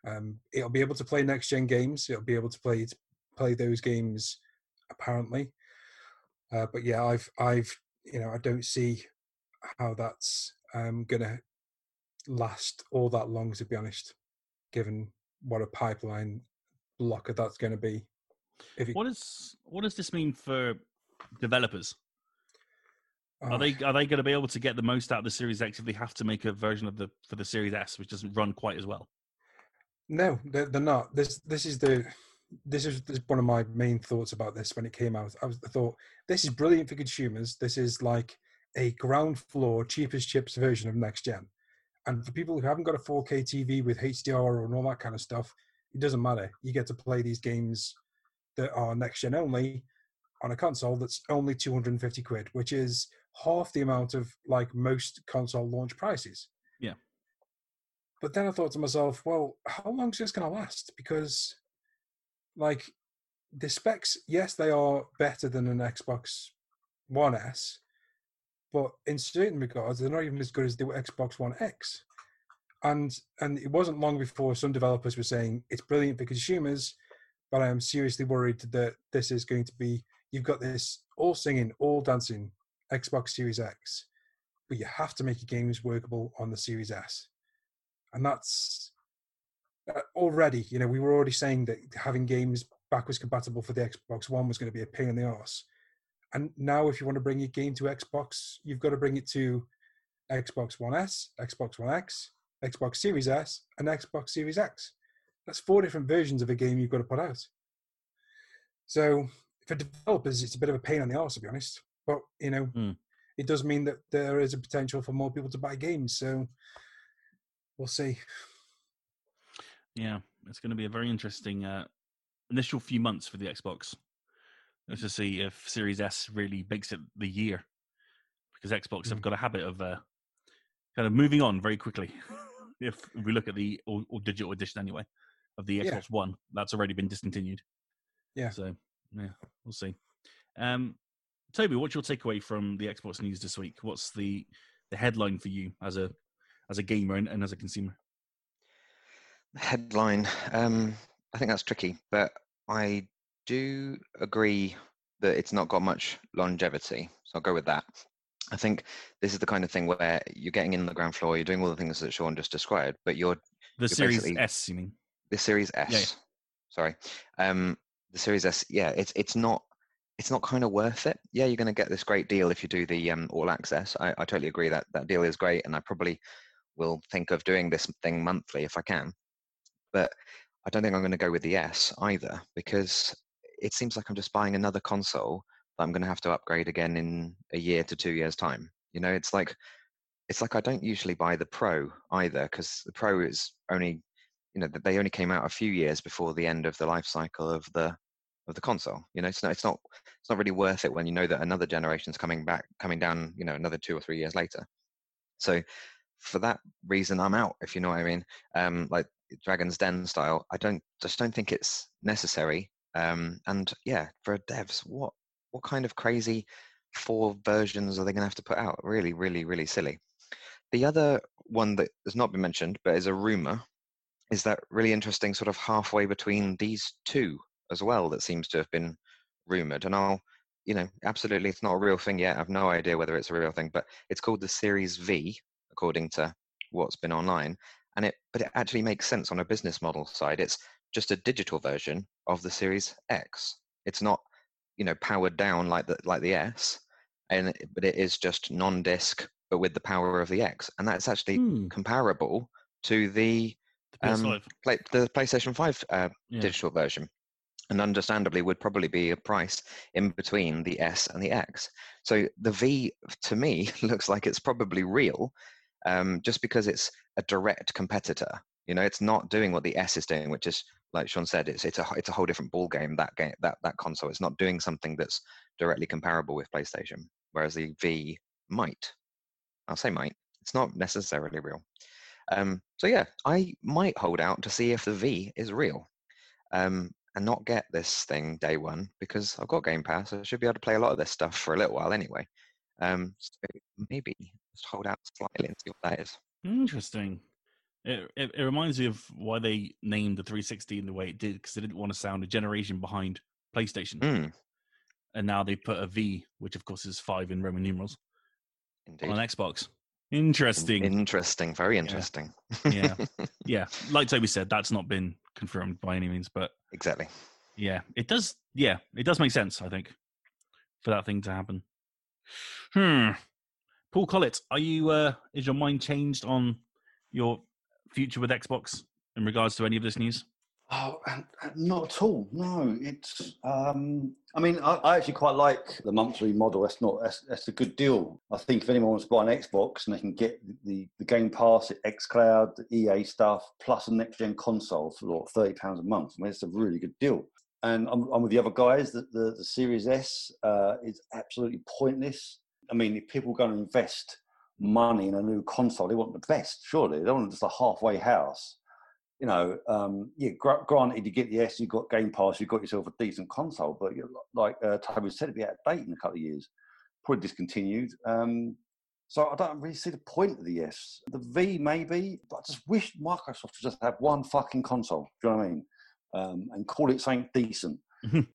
um, it'll be able to play next gen games. It'll be able to play play those games apparently. Uh, but yeah, I've I've you know I don't see how that's um, gonna last all that long. To be honest, given what a pipeline blocker that's going to be. If it, What is what does this mean for developers? oh, Are they are they going to be able to get the most out of the Series X if they have to make a version of the for the Series S, which doesn't run quite as well? No, they're, they're not. This this is the this is, this is one of my main thoughts about this when it came out. I, was, I thought this is brilliant for consumers. This is like a ground floor, cheapest chips version of next gen. And for people who haven't got a 4K TV with HDR and all that kind of stuff, it doesn't matter. You get to play these games that are next gen only on a console that's only 250 quid, which is half the amount of like most console launch prices. Yeah. But then I thought to myself, well, how long is this going to last? Because, like, the specs, yes, they are better than an Xbox One S, but in certain regards, they're not even as good as the Xbox One X. And and it wasn't long before some developers were saying it's brilliant for consumers, but I am seriously worried that this is going to be you've got this all singing, all dancing Xbox Series X, but you have to make your games workable on the Series S and that's already you know we were already saying that having games backwards compatible for the xbox one was going to be a pain in the ass. and now if you want to bring your game to xbox you've got to bring it to xbox one s xbox one x xbox series s and xbox series x that's four different versions of a game you've got to put out so for developers it's a bit of a pain in the arse to be honest but you know Hmm. it does mean that there is a potential for more people to buy games so we'll see Yeah, it's going to be a very interesting uh, initial few months for the Xbox. Let's just see if Series S really makes it the year, because Xbox have Mm. got a habit of uh, kind of moving on very quickly. if we look at the or, or digital edition anyway of the Yeah. Xbox One, that's already been discontinued. Yeah. So yeah, we'll see. Um, Toby, what's your takeaway from the Xbox news this week? What's the the headline for you as a as a gamer and, and as a consumer? Headline. Um, I think that's tricky, but I do agree that it's not got much longevity. So I'll go with that. I think this is the kind of thing where you're getting in the ground floor, you're doing all the things that Sean just described, but you're The Series S, you mean? the Series S. yeah. Sorry, um, the Series S. Yeah, it's it's not it's not kind of worth it. Yeah, you're going to get this great deal if you do the um, all access. I, I totally agree that that deal is great, and I probably will think of doing this thing monthly if I can. But I don't think I'm going to go with the S either because it seems like I'm just buying another console that I'm going to have to upgrade again in a year to two years time. You know, it's like it's like I don't usually buy the Pro either because the Pro is only you know they only came out a few years before the end of the life cycle of the of the console. You know, it's not it's not it's not really worth it when you know that another generation's coming back coming down. You know, another two or three years later. So for that reason, I'm out. If you know what I mean. Um, like Dragon's Den style, I don't just don't think it's necessary. Um, and yeah, for devs, what what kind of crazy four versions are they going to have to put out? Really, really, really silly. The other one that has not been mentioned, but is a rumor, is that really interesting sort of halfway between these two as well that seems to have been rumored. And I'll, you know, absolutely, it's not a real thing yet. I have no idea whether it's a real thing, but it's called the Series V, according to what's been online. And it, but it actually makes sense on a business model side. It's just a digital version of the Series X. It's not, you know, powered down like the like the S, and but it is just non-disc, but with the power of the X, and that's actually Hmm. comparable to the The um, PS5. play, the PlayStation Five uh, Yeah. digital version, and understandably would probably be a price in between the S and the X. So the V to me looks like it's probably real, um, just because it's a direct competitor. You know, it's not doing what the S is doing, which is like Sean said, it's it's a it's a whole different ball game. That game that that console, it's not doing something that's directly comparable with PlayStation, whereas the V might. I'll say might. It's not necessarily real. Um, so yeah, I might hold out to see if the V is real, um, and not get this thing day one because I've got Game Pass. I should be able to play a lot of this stuff for a little while anyway. Um, so maybe just hold out slightly and see what that is. Interesting. It, it, it reminds me of why they named the 360 in the way it did because they didn't want to sound a generation behind PlayStation. Mm, And now they put a V, which of course is five in Roman numerals, indeed. on Xbox. In- Interesting. Interesting. Very interesting. Yeah. yeah. Like Toby said, that's not been confirmed by any means, but exactly. yeah, it does. Yeah, it does make sense, I think, for that thing to happen. Hmm. Paul Collett, are you, uh, is your mind changed on your future with Xbox in regards to any of this news? Oh, not at all. No, it's. Um, I mean, I, I actually quite like the monthly model. That's not. That's, that's a good deal. I think if anyone wants to buy an Xbox and they can get the the Game Pass, the XCloud, the EA stuff, plus a next gen console for like thirty pounds a month, I mean, it's a really good deal. And I'm, I'm with the other guys that the, the Series S uh, is absolutely pointless. I mean, if people going to invest money in a new console, they want the best. Surely they don't want just a halfway house you know, um, yeah, gr- granted, you get the S, you've got Game Pass, you've got yourself a decent console, but like uh, Toby said, it'd be out of date in a couple of years, probably discontinued. Um, so I don't really see the point of the S. The V maybe, but I just wish Microsoft would just have one fucking console. Do you know what I mean? Um, and call it something decent.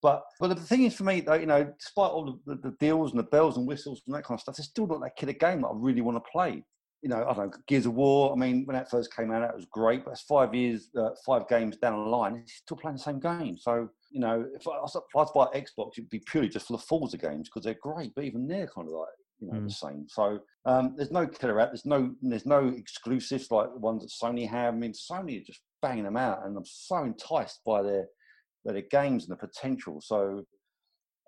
But but the thing is for me, though, you know, despite all the, the, deals and the bells and whistles and that kind of stuff, there's still not that killer game that I really want to play you know, I don't know, Gears of War. I mean, when that first came out, that was great. But it's five years, uh, five games down the line, it's still playing the same game. So, you know, if I, if I was to buy Xbox, it'd be purely just for the Forza games because they're great. But even they're kind of like, you know, Mm. the same. So um, there's no killer app. There's no there's no exclusives like the ones that Sony have. I mean, Sony are just banging them out, and I'm so enticed by their by their games and the potential. So.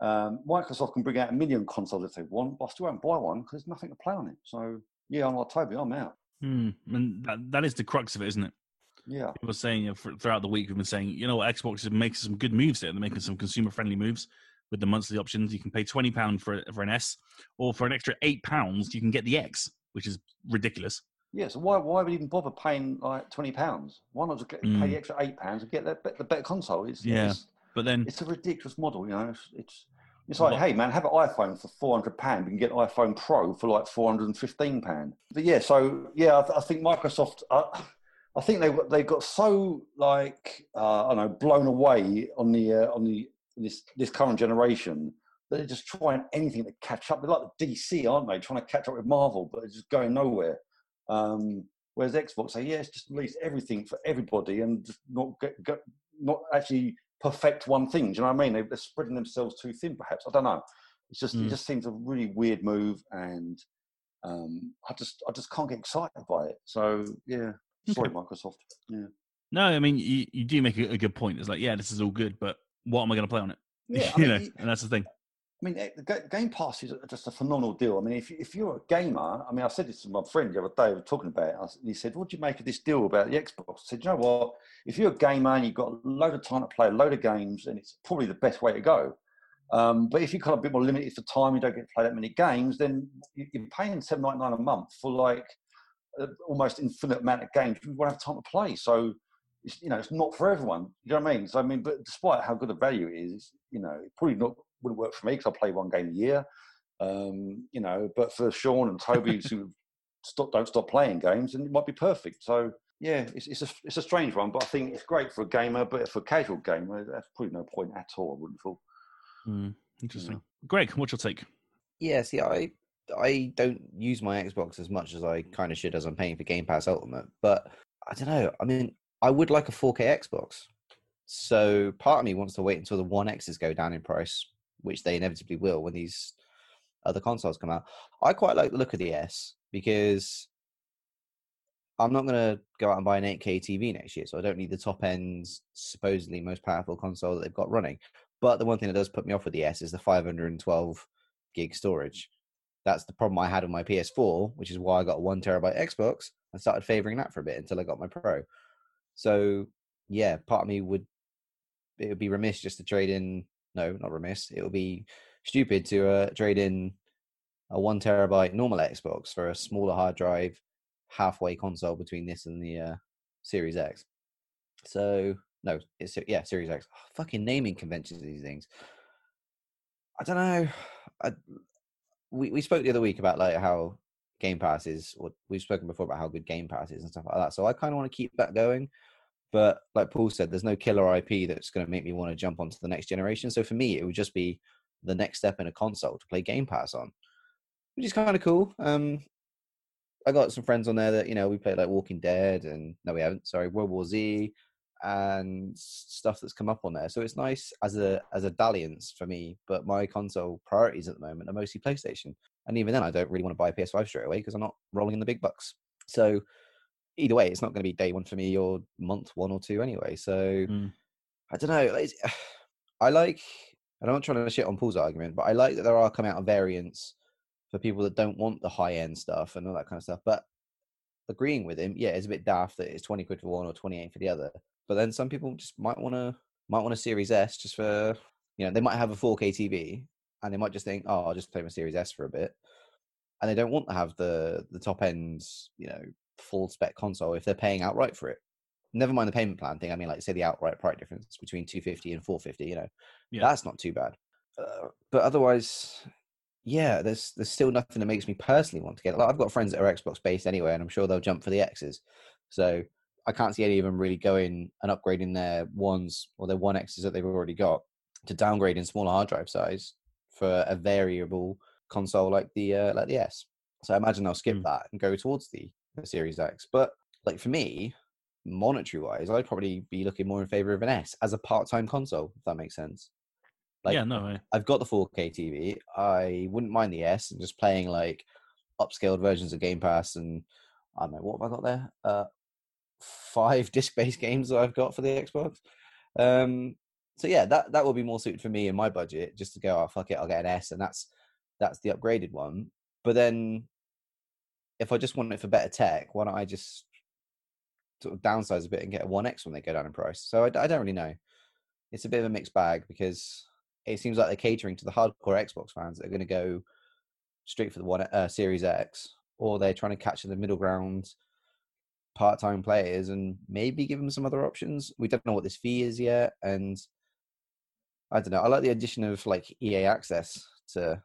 Um, Microsoft can bring out a million consoles if they want, but I still won't buy one because there's nothing to play on it. So yeah, I'm like Toby. I'm out. Hmm. And that, that is the crux of it, isn't it? Yeah, People were saying uh, for, throughout the week, we've been saying, you know, what, Xbox is making some good moves there. They're making some consumer friendly moves with the monthly options. You can pay twenty pound for for an S, or for an extra eight pounds, you can get the X, which is ridiculous. Yeah. So why why would you even bother paying like twenty pounds? Why not just get, pay Mm. the extra eight pounds and get the, the better console? It's, Yeah. it's, But then, it's a ridiculous model. You know, it's it's, it's like, What- hey man, have an iPhone for four hundred pound. You can get an iPhone Pro for like four hundred and fifteen pound. But yeah, so yeah, I, th- I think Microsoft. Uh, I think they they got so like uh, I don't know blown away on the uh, on the this this current generation that they're just trying anything to catch up. They're like the DC, aren't they? Trying to catch up with Marvel, but it's just going nowhere. Um, whereas Xbox say, yes, just release everything for everybody and just not get, get not actually perfect one thing. Do you know what I mean? They- They're spreading themselves too thin, perhaps. I don't know. It's just Mm. it just seems a really weird move, and um, I just I just can't get excited by it. So yeah, sorry, Microsoft. Yeah. no, I mean, you, you do make a, a good point. It's like, yeah, this is all good, but what am I going to play on it? Yeah, I you mean, know, and that's the thing. Mean, eh, Game Pass is just a phenomenal deal. I mean, if, if you're a gamer, I mean, I said this to my friend the other day, we were talking about it. I s- he said, What do you make of this deal about the Xbox? I said, You know what? If you're a gamer and you've got a load of time to play a load of games, then it's probably the best way to go. Um, but if you're kind of a bit more limited for time, you don't get to play that many games, then you- you're paying seven ninety nine a month for like almost infinite amount of games you won't have time to play. So, it's, you know, it's not for everyone. You know what I mean? So, I mean, but despite how good a value it is, you know, probably not wouldn't work for me because I play one game a year. Um, you know, but for Sean and Toby who stop don't stop playing games, and it might be perfect. So yeah, it's it's a it's a strange one, but I think it's great for a gamer, but for a casual gamer, that's probably no point at all. I wouldn't feel. Hmm, interesting. Greg, what's your take? Yeah, see, I I don't use my Xbox as much as I kind of should as I'm paying for Game Pass Ultimate, but I don't know. I mean, I would like a 4K Xbox. So part of me wants to wait until the One X's go down in price, which they inevitably will when these other consoles come out. I quite like the look of the S because I'm not going to go out and buy an 8K TV next year, so I don't need the top end, supposedly most powerful console that they've got running. But the one thing that does put me off with the S is the 512 gig storage. That's the problem I had with my PS4, which is why I got a one terabyte Xbox and started favoring that for a bit until I got my Pro. So yeah, part of me would it would be remiss just to trade in. No, not remiss. It would be stupid to uh, trade in a one terabyte normal Xbox for a smaller hard drive, halfway console between this and the uh, Series X. So no, it's yeah, Series X. Oh, fucking naming conventions these things. I don't know. I, we we spoke the other week about like how Game Pass is. Or we've spoken before about how good Game Pass is and stuff like that. So I kind of want to keep that going. But like Paul said, there's no killer IP that's going to make me want to jump onto the next generation. So for me, it would just be the next step in a console to play Game Pass on, which is kind of cool. Um, I got some friends on there that you know we played like Walking Dead and no, we haven't. Sorry, World War Z and stuff that's come up on there. So it's nice as a as a dalliance for me. But my console priorities at the moment are mostly PlayStation, and even then, I don't really want to buy a PS5 straight away because I'm not rolling in the big bucks. So either way, it's not going to be day one for me or month one or two anyway. So Mm. I don't know. it's- I like. I'm not trying to shit on Paul's argument, but I like that there are coming out of variants for people that don't want the high end stuff and all that kind of stuff. But agreeing with him, yeah, it's a bit daft that it's 20 quid for one or 28 for the other. But then some people just might want to might want a Series S just for you know they might have a 4K TV and they might just think, oh, I'll just play my Series S for a bit, and they don't want to have the the top end you know full spec console if they're paying outright for it. Never mind the payment plan thing. I mean, like say the outright price difference between 250 and 450. You know, Yeah. that's not too bad. Uh, but otherwise, yeah, there's there's still nothing that makes me personally want to get it. Like I've got friends that are Xbox based anyway, and I'm sure they'll jump for the X's. So I can't see any of them really going and upgrading their ones or their one X's that they've already got to downgrade in smaller hard drive size for a variable console like the uh, like the S. So I imagine they'll skip Mm. that and go towards the, the Series X. But like for me, monetary wise, I'd probably be looking more in favor of an S as a part time console, if that makes sense. Like, yeah, no, I, I've got the 4K TV. I wouldn't mind the S and just playing like upscaled versions of Game Pass and I don't know what have I got there. Uh, five disc-based games that I've got for the Xbox. Um, so yeah, that that would be more suited for me in my budget. Just to go, oh fuck it, I'll get an S, and that's that's the upgraded one. But then, if I just want it for better tech, why don't I just sort of downsize a bit and get a One X when they go down in price? So I, I don't really know. It's a bit of a mixed bag because it seems like they're catering to the hardcore Xbox fans that are going to go straight for the one uh, Series X, or they're trying to catch in the middle ground part-time players and maybe give them some other options. We don't know what this fee is yet, and I don't know. I like the addition of like EA access to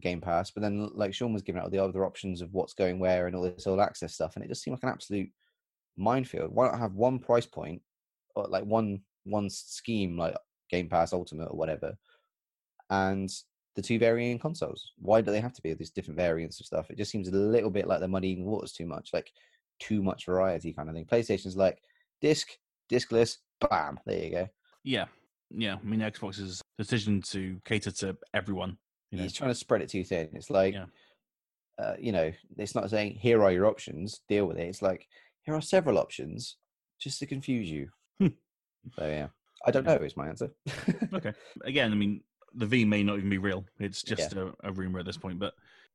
Game Pass, but then like Sean was giving out the other options of what's going where and all this all access stuff, and it just seemed like an absolute minefield. Why not have one price point or like one one scheme like Game Pass Ultimate or whatever, and the two varying consoles? Why do they have to be these different variants of stuff? It just seems a little bit like they're muddying the waters too much, like too much variety kind of thing. PlayStation's like disc, discless, bam, there you go. yeah, yeah. I mean, Xbox's decision to cater to everyone. You know, He's trying to spread it too thin. It's like, Yeah. uh, you know, it's not saying here are your options, deal with it. It's like here are several options, just to confuse you. Hmm. so yeah, I don't Yeah. know. Is my answer. okay. Again, I mean, the V may not even be real. It's just a, a rumor at this point. But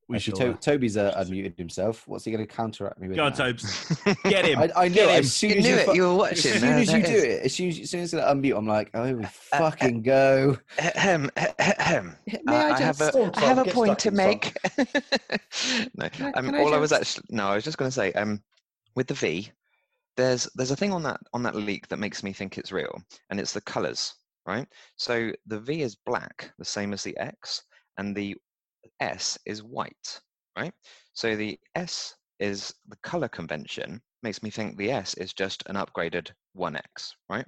we Actually, shall. to- uh, Toby's uh, unmuted himself. What's he going to counteract me with? Go on. Tobes. Get him. I, I know. Get him. As soon You as knew you, it. You were watching. as soon There- as you there do it, as soon as, as soon as I unmute, I'm like, oh, we uh, fucking go. Ahem, ahem. May Uh, I I have just- a, have a point to make. no, I- um, can I all I was just- actually no, I was just going to say, um, with the V, there's there's a thing on that on that leak that makes me think it's real, and it's the colors, right? So the V is black, the same as the X, and the S is white, right? So the S is the color convention makes me think the S is just an upgraded 1X, right?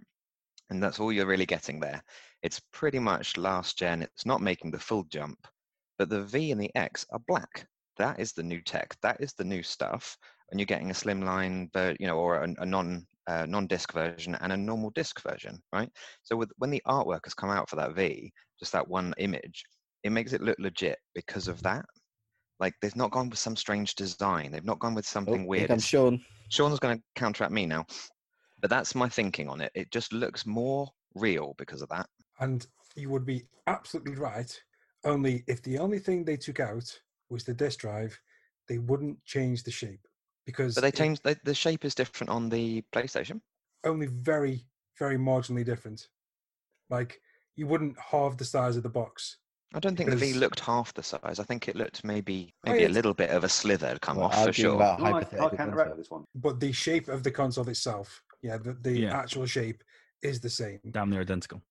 And that's all you're really getting there. It's pretty much last gen. It's not making the full jump, but the V and the X are black. That is the new tech. That is the new stuff. And you're getting a slimline, but you know, or a, a non uh, non-disc version and a normal disc version, right? So with when the artwork has come out for that V, just that one image, it makes it look legit because of that. Like they've not gone with some strange design. They've not gone with Oh, something here weird. comes It's- Sean. Sean's going to counteract me now, but that's my thinking on it. It just looks more real because of that. And you would be absolutely right. Only if the only thing they took out was the disk drive, they wouldn't change the shape because But they it- changed the, the shape is different on the PlayStation. only very, very marginally different. Like you wouldn't halve the size of the box. I don't think the V looked half the size. I think it looked maybe Oh, maybe yeah, a little bit of a slither come Well, off for sure. about No, I, I hypothetical counteract concept. this one. But the shape of the console itself, yeah, the, the Yeah. actual shape is the same. Damn near identical.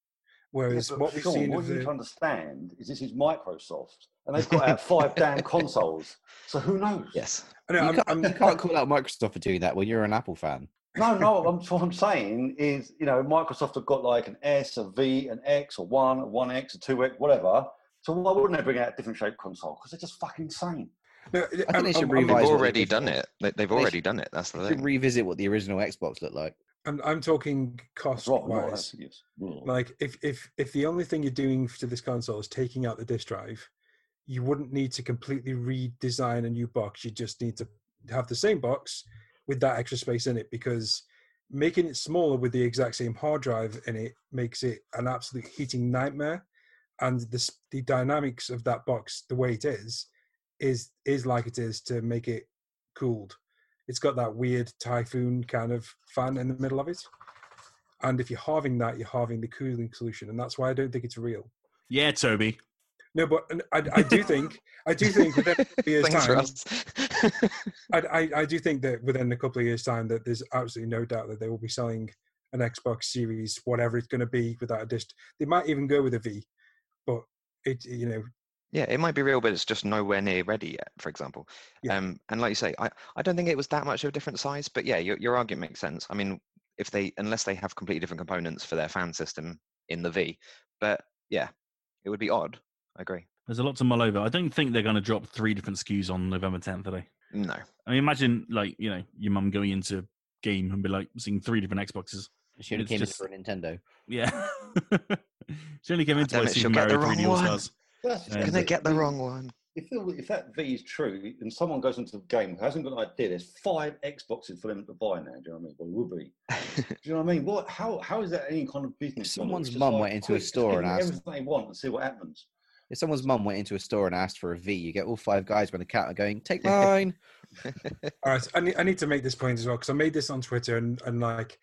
Whereas Yeah, what we've Sean, seen what of you need to understand is this is Microsoft, and they've got out five damn consoles. So who knows? Yes. I know, You, I'm, can't, I'm, you can't call out Microsoft for doing that when you're an Apple fan. No, no. I'm, what I'm saying is, you know, Microsoft have got like an S, a V, an X, a one, a one X, a two X, whatever. So why wouldn't they bring out a different shape console? Because they're just fucking insane. no, I think they should I'm- I'm- They've revise what already done it. They, they've They already should- done it. That's the You should thing. revisit what the original Xbox looked like. I'm, I'm talking cost That's right. Not wise. that yes. Well, Like if if if the only thing you're doing to this console is taking out the disk drive, you wouldn't need to completely redesign a new box. You just need to have the same box with that extra space in it because making it smaller with the exact same hard drive in it makes it an absolute heating nightmare. And the the dynamics of that box, the way it is, is is like it is to make it cooled. It's got that weird typhoon kind of fan in the middle of it. And if you're halving that, you're halving the cooling solution, and that's why I don't think it's real. Yeah, Toby. No, but I, I do think I do think within a couple of years' time. I, I, I do think that within a couple of years' time, that there's absolutely no doubt that they will be selling an Xbox Series, whatever it's going to be, without a disc. They might even go with a V, but it, you know, Yeah, it might be real, but it's just nowhere near ready yet, for example. Yeah. Um, and like you say, I, I don't think it was that much of a different size, but yeah, your, your argument makes sense. I mean, if they, unless they have completely different components for their fan system in the V, but yeah, it would be odd. I agree. There's a lot to mull over. I don't think they're going to drop three different SKUs on November 10th today. No. I mean, imagine like you know your mum going into game and be like seeing three different Xboxes. She only came just- in for a Nintendo. Yeah, she only came into damn it it, Super she'll get the Mario 3D wrong All one. Stars. That's And- Can if they it- get the wrong one? If, it- if that V is true, and someone goes into the game who hasn't got an idea, there's five Xboxes for them to buy now. Do you know what I mean? Well, it would be. Do you know what I mean? What? How? How is that any kind of business? model? someone's mum like, went into a store and asked- everything they want and see what happens. If someone's mum went into a store and asked for a V, you get all five guys around the counter going, "Take mine." All right, I need, I need to make this point as well because I made this on Twitter and, and like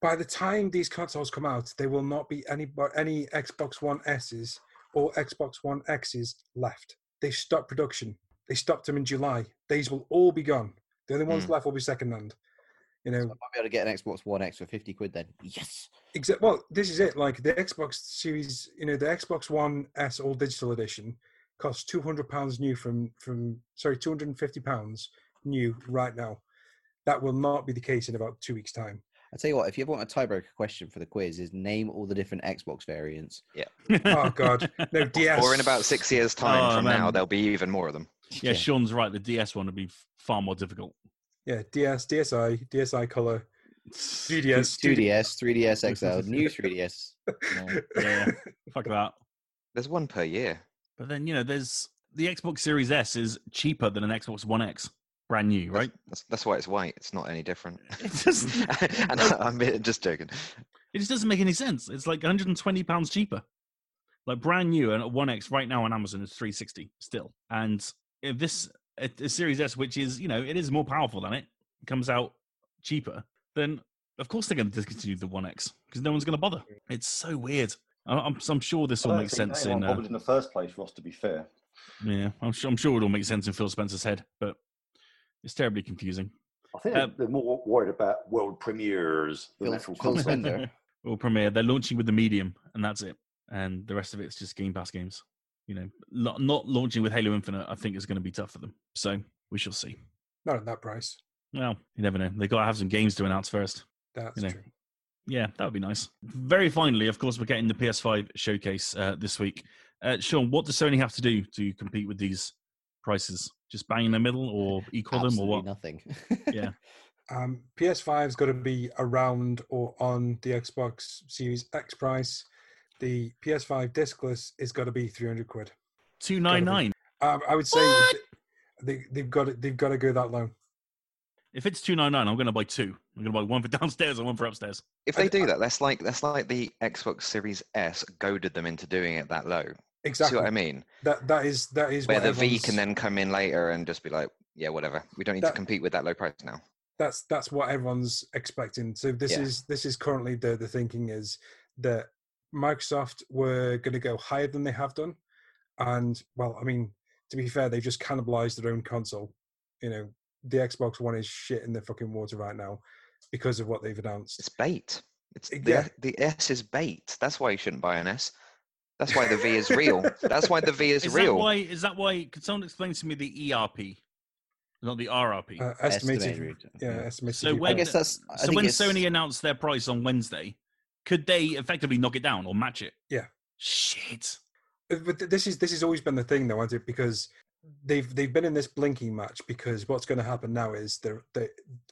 by the time these consoles come out, there will not be any any Xbox One S's or Xbox One X's left. They stopped production. They stopped them in July. These will all be gone. The only ones Mm. left will be secondhand. You So I know, might be able to get an Xbox One X for fifty quid then. Yes. Exactly. Well, this is it. Like the Xbox Series, you know, the Xbox One S All Digital Edition costs two hundred pounds new from from sorry, two hundred and fifty pounds new right now. That will not be the case in about two weeks' time. I tell you what, if you ever want a tiebreaker question for the quiz, is name all the different Xbox variants. Yeah. oh God, no DS. Or in about six years' time Oh, from now, there'll be even more of them. yeah, Sean's right. The DS one would be f- far more difficult. Yeah, DS, DSi, DSi color, 3DS, 2DS, 3DS XL, new 3DS. Yeah, yeah, fuck that. There's one per year. But then you know, there's the Xbox Series S is cheaper than an Xbox One X, brand new, right? That's, that's why it's white. It's not any different. It doesn't. and I'm just joking. It just doesn't make any sense. It's like 120 pounds cheaper. like brand new and a One X right now on Amazon is 360 still. And if this a, a Series S, which is you know it is more powerful than it, comes out cheaper, then of course they're going to discontinue the One X because no one's going to bother. It's so weird. I- I'm, I'm sure this I will make sense in. Uh, bothered in the first place, Ross. To be fair, yeah, I'm sure, I'm sure it'll make sense in Phil Spencer's head, but it's terribly confusing. I think they're, Um, they're more worried about world premieres than actual content. Spencer. Well, Premiere, they're launching with the medium, and that's it. And the rest of it's just Game Pass games. You know, not, not launching with Halo Infinite, I think is going to be tough for them. So we shall see. Not at that price. Well, you never know. They got to have some games to announce first. That's You know. true. Yeah, that would be nice. Very finally, of course, we're getting the PS5 showcase uh, this week. Uh, Sean, what does Sony have to do to compete with these prices? Just bang in the middle, or equal them, or what? nothing. Yeah. Um, PS5's got to be around or on the Xbox Series X price. The PS5 discless is got to be 300 quid. Two nine nine. Um, I would say What? they, they've got it. They've got to go that low. If it's two nine nine, I'm going to buy two. I'm going to buy one for downstairs and one for upstairs. If they do that, that's like that's like the Xbox Series S goaded them into doing it that low. Exactly. See what I mean? That that is that is Where the V can then come in later and just be like, yeah, whatever. We don't need That- to compete with that low price now. that's that's what everyone's expecting. So this Yeah. is this is currently the the thinking is that Microsoft were going to go higher than they have done, and well, I mean, to be fair, they've just cannibalized their own console. You know, the Xbox One is shit in the fucking water right now because of what they've announced. It's bait. It's Uh, the, yeah. the S is bait. That's why you shouldn't buy an S. That's why the V is real. That's why the V is, Is real. that why? Is that why? Could someone explain to me the ERP, not the RRP? Uh, estimated, Estimated yeah, yeah. estimated. So return. when- I guess that's. I so when Sony announced their price on Wednesday, could they effectively knock it down or match it? Yeah. Shit. But this is this has always been the thing though, hasn't it? Because they've they've been in this blinking match because what's going to happen now is they're, they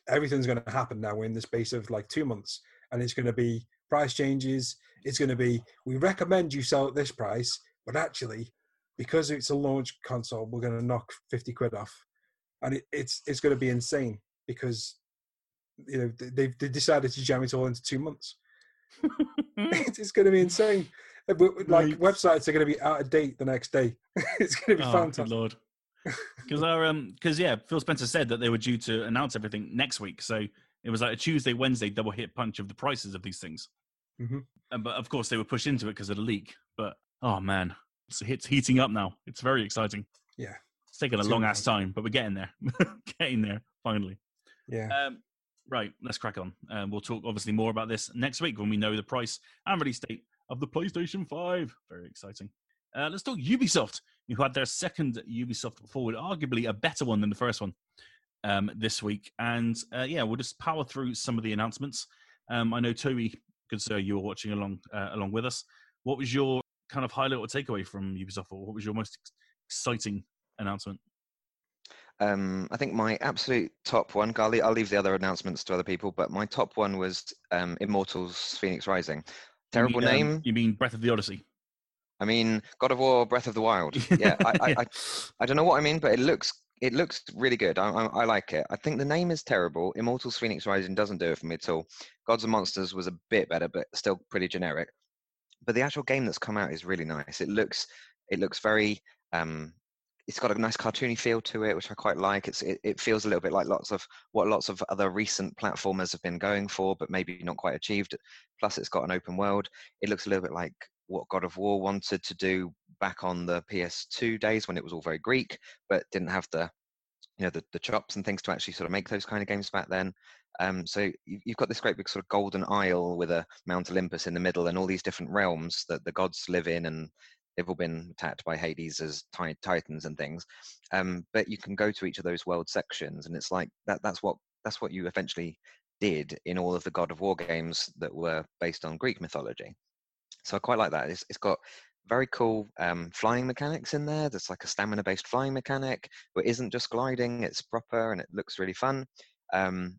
everything's going to happen now in the space of like two months, and it's going to be price changes. It's going to be we recommend you sell at this price, but actually, because it's a launch console, we're going to knock fifty quid off, and it, it's it's going to be insane because you know they've they decided to jam it all into two months. it's, going to be insane. Uh, Like Right. websites are going to be out of date the next day. it's going to be oh, fantastic. lord. Because our um, because yeah, Phil Spencer said that they were due to announce everything next week. So it was like a Tuesday, Wednesday double hit punch of the prices of these things. Mhm. Uh, but of course, they were pushed into it because of the leak. But oh man, it's, it's heating up now. It's very exciting. Yeah. It's taken a long ass time, but we're getting there. getting there finally. Yeah. Um, right, let's crack on. Um, we'll talk obviously more about this next week when we know the price and release date of the PlayStation 5. Very exciting. Uh, let's talk Ubisoft, who had their second Ubisoft forward, arguably a better one than the first one um, this week. And uh, yeah, we'll just power through some of the announcements. Um, I know Toby, good sir, you were watching along uh, along with us. What was your kind of highlight or takeaway from Ubisoft, or what was your most ex- exciting announcement? Um, I think my absolute top one, I'll I'll leave the other announcements to other people, but my top one was um, Immortals Fenyx Rising. You Terrible mean, um, name. you mean Breath of the Odyssey? I mean, God of War, Breath of the Wild. Yeah, I, I, I, I don't know what I mean, but it looks it looks really good. I, I, I like it. I think the name is terrible. Immortals Fenyx Rising doesn't do it for me at all. Gods and Monsters was a bit better, but still pretty generic. But the actual game that's come out is really nice. It looks it looks very um, it's got a nice cartoony feel to it, which I quite like. It's it, it feels a little bit like lots of what lots of other recent platformers have been going for, but maybe not quite achieved. Plus, it's got an open world. It looks a little bit like what God of War wanted to do back on the PS2 days when it was all very Greek, but didn't have the you know the, the chops and things to actually sort of make those kind of games back then. Um, so you- you've got this great big sort of golden isle with a Mount Olympus in the middle and all these different realms that the gods live in and they've all been attacked by Hades as ti- titans and things. Um, but you can go to each of those world sections and it's like that that's what that's what you eventually did in all of the God of War games that were based on Greek mythology. So I quite like that. It's, it's got very cool um, flying mechanics in there. There's like a stamina based flying mechanic, but isn't just gliding, it's proper and it looks really fun. Um,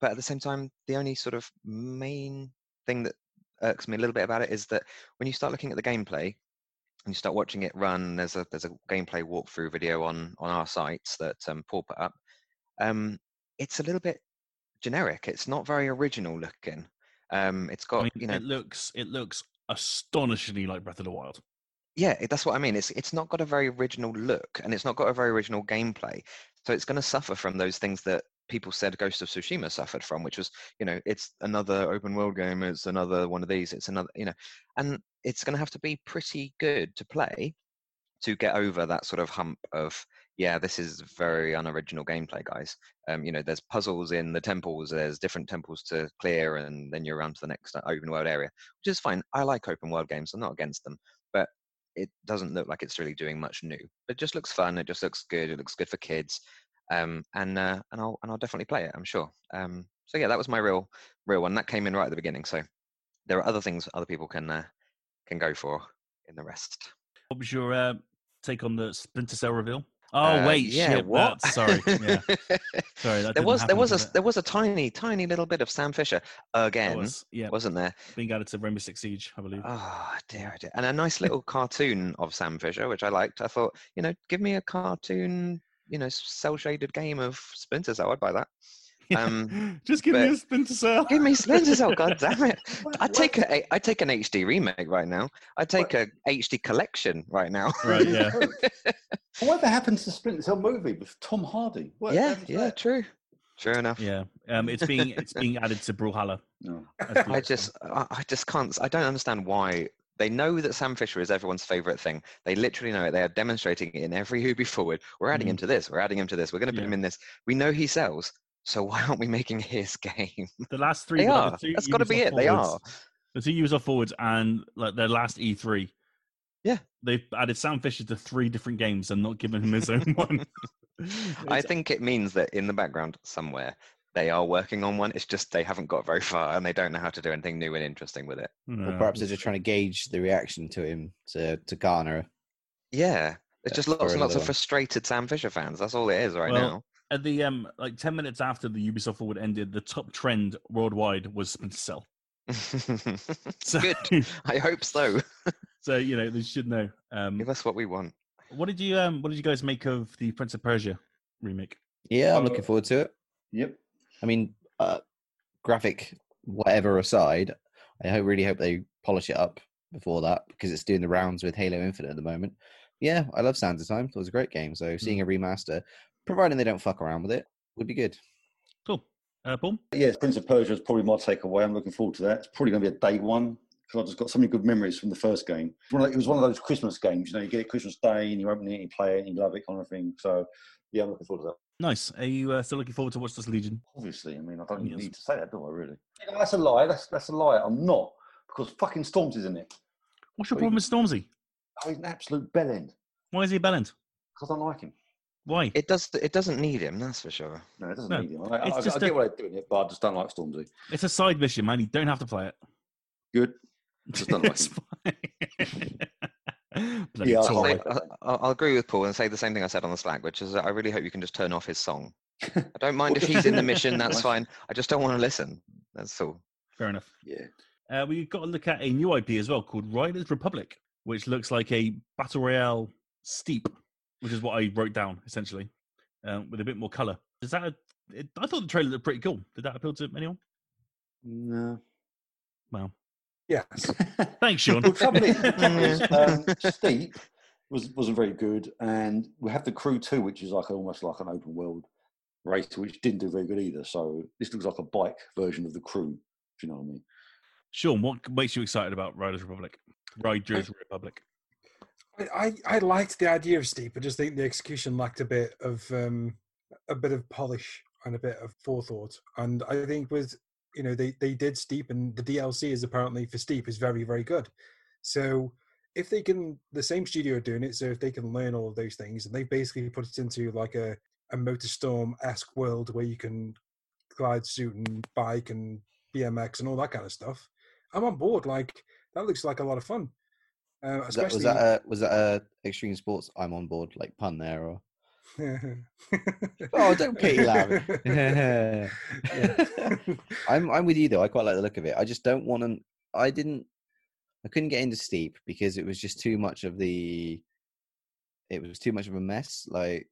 but at the same time, the only sort of main thing that irks me a little bit about it is that when you start looking at the gameplay and you start watching it run, there's a there's a gameplay walkthrough video on on our sites that um, Paul put up. Um, it's a little bit generic. It's not very original looking. Um, it's got I mean, you know it looks it looks astonishingly like Breath of the Wild. Yeah, that's what I mean. It's it's not got a very original look, and it's not got a very original gameplay. So it's going to suffer from those things that people said Ghost of Tsushima suffered from, which was, you know, it's another open world game. It's another one of these. It's another, you know, and it's going to have to be pretty good to play to get over that sort of hump of yeah this is very unoriginal gameplay guys. Um, you know there's puzzles in the temples there's different temples to clear and then you're around to the next uh, open world area which is fine. I like open world games i'm not against them but it doesn't look like it's really doing much new. It just looks fun it just looks good it looks good for kids um, and uh, and i'll and i'll definitely play it i'm sure. Um, so yeah that was my real real one. That came in right at the beginning so there are other things other people can uh, can go for in the rest. What was your uh, take on the Splinter Cell reveal? Oh Uh, wait, yeah, shit, what? that- sorry, yeah, sorry. There was there was a it? there was a tiny tiny little bit of Sam Fisher again, was, yeah, wasn't there? being added to Rainbow Six Siege, I believe. Oh dear, oh dear, and a nice little cartoon of Sam Fisher, which I liked. I thought, you know, give me a cartoon, you know, cell shaded game of Splinter Cell. I'd buy that. Um, Just give me a Splinter Cell. Give me Splinter Cell, God damn it! I'd take a I'd take an HD remake right now. I'd take a HD collection right now. Right, yeah. Whatever happened to Splinter Cell movie with Tom Hardy? What yeah, yeah, that? true. True enough. Yeah, um, it's being it's being added to Brawlhalla. No. I just, I, I just can't. I don't understand why they know that Sam Fisher is everyone's favorite thing. They literally know it. They are demonstrating it in every Who'd forward. We're adding him to this. We're adding him to this. We're going to put. Yeah. him in this. We know he sells. So why aren't we making his game? The last three. They are. the That's got to be Ubisoft it. They forwards- are. The two Ubisoft forwards and like their last E3. Yeah. they've added Sam Fisher to three different games and not given him his own one. I think it means that in the background somewhere they are working on one. It's just they haven't got very far and they don't know how to do anything new and interesting with it. Or perhaps they're just trying to gauge the reaction to him to to garner. Yeah. It's just lots and lots of one. frustrated Sam Fisher fans. That's all it is right Well, at the um like 10 minutes after the ubisoft forward ended the top trend worldwide was splinter cell so, Good. I hope so. so you know they should know um Give us what we want. what did you um what did you guys make of the prince of persia remake Yeah, I'm Uh, looking forward to it. Yep. I mean, uh, graphic whatever aside, I hope, really hope they polish it up before that because it's doing the rounds with Halo Infinite at the moment. Yeah, I love Sands of Time. It was a great game. So seeing a remaster, providing they don't fuck around with it, would be good. cool uh paul Yes, Prince of Persia is probably my takeaway. I'm looking forward to that. It's probably going to be a day one because I've just got so many good memories from the first game. It's one of- It was one of those Christmas games. You know, you get it Christmas Day and you open it, and you play it, and you love it, kind of thing. So, yeah, I'm looking forward to that. nice are you uh, still looking forward to Watch Dogs Legion Obviously, I mean, I don't Yes. need to say that, do I? Really? that's a lie. That's that's a lie. I'm not because fucking Stormzy is in it. what's your Well, problem you- with stormzy Oh, he's an absolute bellend why is he a bellend because I don't like him. Why It does. It doesn't need him. That's for sure. No, it doesn't No, need him. I, I, it's I, just I get a- why they're doing it, but I just don't like Stormzy. it's a side mission man you don't have to play it Good. Just don't like It's him. fine. Bloody Yeah, I'll I'll, say, I'll, I'll I'll agree with Paul and say the same thing I said on the Slack, which is I really hope you can just turn off his song. I don't mind if he's in the mission. That's fine. I just don't want to listen. That's all. fair enough Yeah. Uh, we've got to look at a new IP as well called Riders Republic, which looks like a battle royale steep, which is what I wrote down essentially, um, with a bit more color. Is that? A, it, I thought the trailer looked pretty cool. Did that appeal to anyone? No. Well. Yes. Thanks, Sean. Well, trouble is, um, Steep was wasn't very good, and we have the Crew too, which is like almost like an open world race, which didn't do very good either. So this looks like a bike version of the Crew. If you know what I mean? Sean, what makes you excited about Riders Republic? Riders Republic. I, I, liked the idea of steep. I just think the execution lacked a bit of um, a bit of polish and a bit of forethought. And I think with you know they they did steep, and the DLC is apparently for steep is very very good. So if they can, the same studio are doing it. So if they can learn all of those things, and they basically put it into like a a motorstorm esque world where you can glide suit and bike and BMX and all that kind of stuff, I'm on board. Like that looks like a lot of fun. Uh, Was that, was that a was that a extreme sports? I'm on board like pun there or Oh, don't Katie Lavin. Yeah. I'm I'm with you though. I quite like the look of it. I just don't want to. I didn't. I couldn't get into steep because it was just too much of the. It was too much of a mess. Like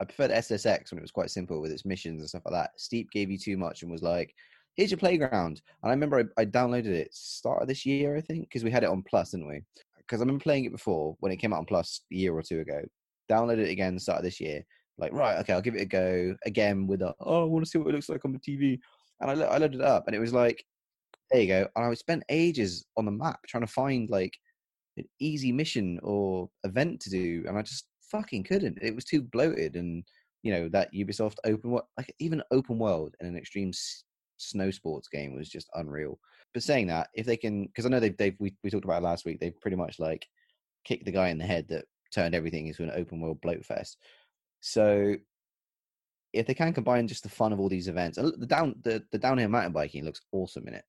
I preferred SSX when it was quite simple with its missions and stuff like that. Steep gave you too much and was like, here's your playground. And I remember I, I downloaded it start of this year, I think, because we had it on Plus, didn't we? Because I remember playing it before when it came out on Plus a year or two ago. Downloaded it again start of this year. Like, right, okay, I'll give it a go again with a, oh, I want to see what it looks like on the TV. And I, I loaded it up and it was like, there you go. And I spent ages on the map trying to find like an easy mission or event to do. And I just fucking couldn't. It was too bloated. And, you know, that Ubisoft open like even open world in an extreme s- snow sports game was just unreal. But saying that, if they can, because I know they've, they've we, we talked about it last week, they've pretty much like kicked the guy in the head that turned everything into an open world bloat fest. So if they can combine just the fun of all these events, the down the, the downhill mountain biking looks awesome in it.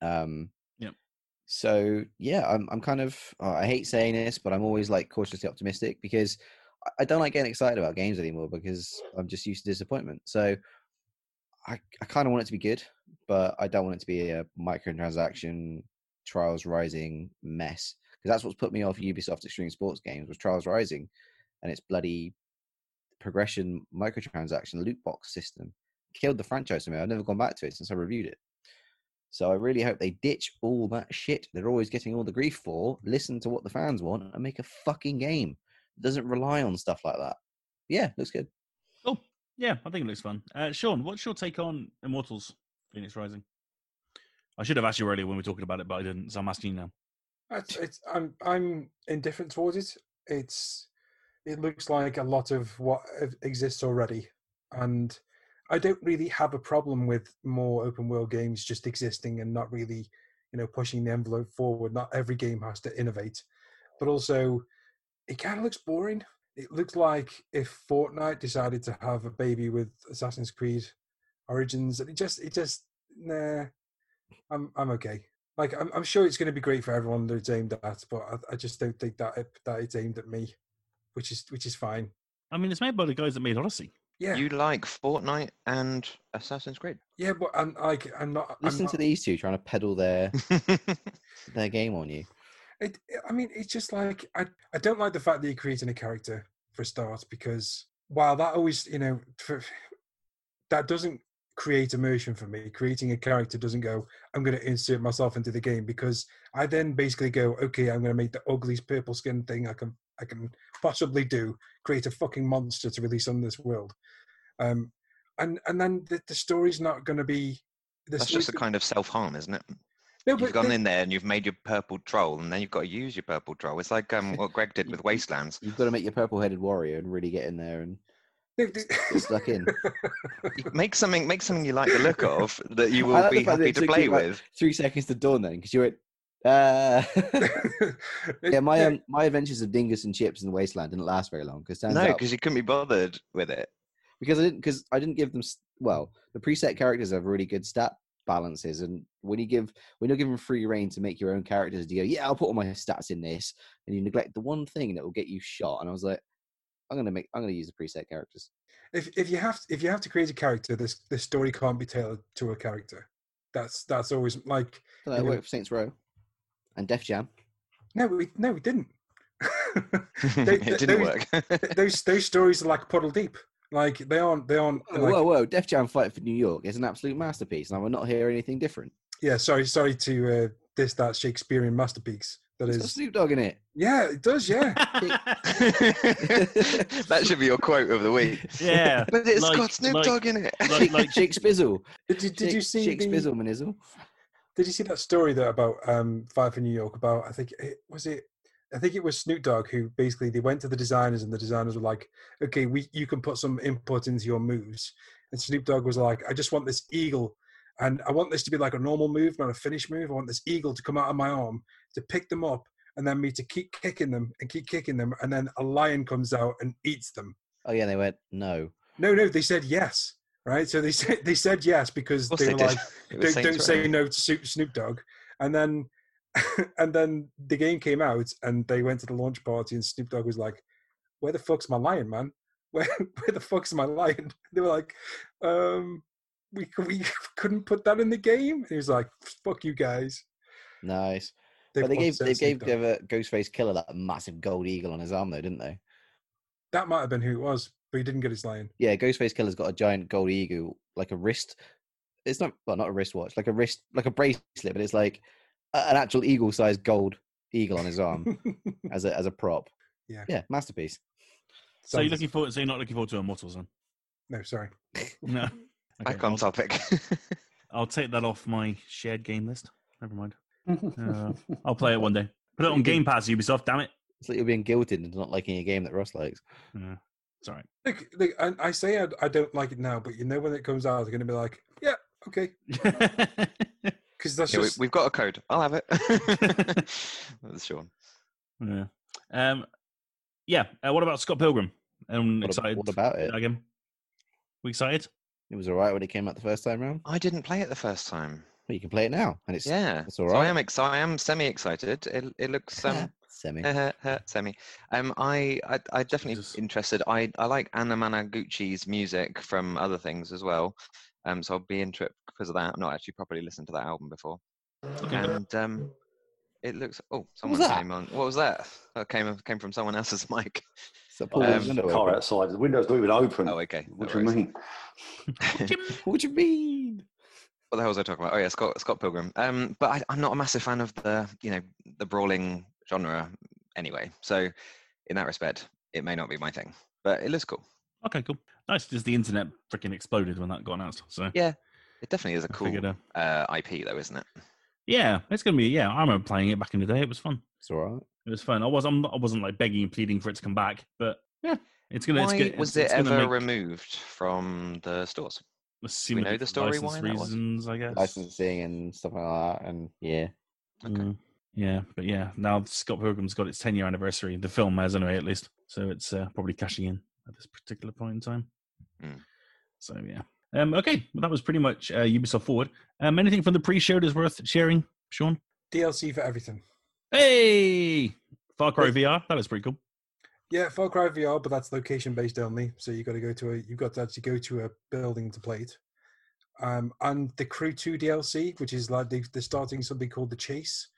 Um, Yep. So yeah, I'm I'm kind of oh, I hate saying this, but I'm always like cautiously optimistic because I- I don't like getting excited about games anymore because I'm just used to disappointment. So I I kind of want it to be good, but I don't want it to be a microtransaction Trials Rising mess because that's what's put me off Ubisoft Extreme Sports games was Trials Rising, and its bloody progression microtransaction loot box system killed the franchise for me. I've never gone back to it since I reviewed it. So I really hope they ditch all that shit they're always getting all the grief for, listen to what the fans want, and make a fucking game that doesn't rely on stuff like that. Yeah, looks good. Cool. Yeah, I think it looks fun. Uh, Sean, what's your take on Immortals Fenyx Rising? I should have asked you earlier when we were talking about it, but I didn't, so I'm asking you now. It's, it's, I'm I'm indifferent towards it. It's it looks like a lot of what exists already, and I don't really have a problem with more open world games just existing and not really, you know, pushing the envelope forward. Not every game has to innovate, but also it kind of looks boring. It looks like if Fortnite decided to have a baby with Assassin's Creed Origins, and it just it just nah. I'm I'm okay. Like I'm, I'm sure it's going to be great for everyone that it's aimed at, but I, I just don't think that it, that it's aimed at me, which is which is fine. I mean, it's made by the guys that made Odyssey. Yeah, You like Fortnite and Assassin's Creed? yeah, but I'm like I'm not. I'm not, to these two trying to peddle their their game on you. It, I mean, it's just like I I don't like the fact that you're creating a character for a start because while that always you know for, that doesn't create immersion for me. Creating a character doesn't go. I'm going to insert myself into the game because I then basically go, okay, I'm going to make the ugliest purple skin thing I can I can possibly do. Create a fucking monster to release on this world, um, and and then the, the story's not going to be. The That's just a kind of self harm, isn't it? no, You've gone the- in there and you've made your purple troll, and then you've got to use your purple troll. It's like um, what Greg did with Wastelands. You've got to make your purple-headed warrior and really get in there and no, the- get stuck in. Make something, make something you like the look of that you will be happy to play with. Three seconds to dawn then, because you went. Uh... yeah, my um, my adventures of Dingus and Chips in the Wasteland didn't last very long because No, because you couldn't be bothered with it. because I didn't because I didn't give them well the preset characters have really good stat balances and when you give when you're given free reign to make your own characters you go yeah I'll put all my stats in this and you neglect the one thing that will get you shot and I was like I'm gonna make I'm gonna use the preset characters if if you have to, if you have to create a character, this this story can't be tailored to a character. That's that's always like so that worked for Saints Row and Def Jam no, we no, we didn't. They- it they- didn't those- work. those those stories are like puddle deep. Like they aren't they aren't whoa like whoa, whoa Def Jam Fight for New York is an absolute masterpiece and I will not hear anything different yeah. Sorry sorry to uh, diss that Shakespearean masterpiece. That it's got is Snoop Dogg in it yeah, it does yeah. that should be your quote of the week. yeah. But it's Like- got Snoop like- Dogg in it. Like, like Shake Spizzle Did you did you see Shake the, Spizzle Manizzle Did you see that story there about um Fight for New York about I think it was it I think it was Snoop Dogg who basically they went to the designers and the designers were like, okay, we you can put some input into your moves. And Snoop Dogg was like, I just want this eagle and I want this to be like a normal move, not a finish move. I want this eagle to come out of my arm to pick them up and then me to keep kicking them and keep kicking them and then a lion comes out and eats them. oh yeah they went no No, no, they said yes. Right, so they said they said yes because they they were did. like, don't, don't say no to Snoop, Snoop Dogg. And then and then the game came out and they went to the launch party and Snoop Dogg was like, Where the fuck's my lion, man? Where where the fuck's my lion? They were like, um, we we couldn't put that in the game. And he was like, Fuck you guys. nice but they They've gave they upset Snoop gave Dogg. uh, Ghostface Killah that massive gold eagle on his arm though didn't they that might have been who it was, but he didn't get his lion. Yeah, Ghostface Killah's got a giant gold eagle, like a wrist it's not well, not a wristwatch, like a wrist, like a bracelet, but it's like an actual eagle-sized gold eagle on his arm as a as a prop. Yeah. yeah, masterpiece. So you're looking forward. So you're not looking forward to Immortals then? No, sorry. No. Okay, Back on I'll, topic. I'll take that off my shared game list. Never mind. Uh, I'll play it one day. Put it on Game Pass, Ubisoft. Damn it. It's like you're being guilted into not liking a game that Ross likes. Yeah, it's all right. Look, look I, I say I, I don't like it now, but you know when it comes out, they're going to be like, yeah, okay, because that's Yeah, we, just we've got a code. I'll have it. That's Sean. yeah. Um. Yeah. Uh, what about Scott Pilgrim? I'm What, excited. what about it? Again. We excited? It was alright when it came out the first time round. I didn't play it the first time. Well, you can play it now, and it's Yeah, it's so I am ex- I am semi excited. It it looks um semi. semi. Um, I I, I definitely Jesus. interested. I I like Anamanaguchi's music from other things as well. Um, so I'll be into it because of that. I've not actually properly listened to that album before, Okay. and um, it looks. Oh, was someone that? came on. What was that? That came came from someone else's mic. So Oh, Paul Um, was there's a car outside. The window's not even open. Oh, okay. no what do you mean? What do you mean? What the hell was I talking about? Oh yeah, Scott Scott Pilgrim. Um, but I, I'm not a massive fan of the you know the brawling genre anyway. So in that respect, it may not be my thing, but it looks cool. Okay, cool. Nice. Just the internet freaking exploded when that got announced. So Yeah, it definitely is a cool figured, uh, uh, IP though, isn't it? yeah, it's gonna be. Yeah, I remember playing it back in the day. It was fun. It's alright. It was fun. I was. I'm, not- I wasn't like begging and pleading for it to come back, but yeah, it's gonna. it's Why gonna, was it's, it it's gonna ever make- removed from the stores? Assumedly know the story license why reasons, I guess. Licensing and stuff like that, and yeah, Okay. Mm, yeah, but yeah, now Scott Pilgrim's got its 10 year anniversary. The film has anyway, at least. So it's uh, probably cashing in at this particular point in time. Mm. So yeah. Um, okay, well, that was pretty much uh, Ubisoft Forward. Um, anything from the pre-show that's worth sharing, Sean? DLC for everything. Hey, Far Cry VR. That was pretty cool. Yeah, Far Cry VR, but that's location based only. So you got to go to a, you've got to actually go to a building to play it. Um, and the Crew Two DLC, which is like they, they're starting something called the Chase,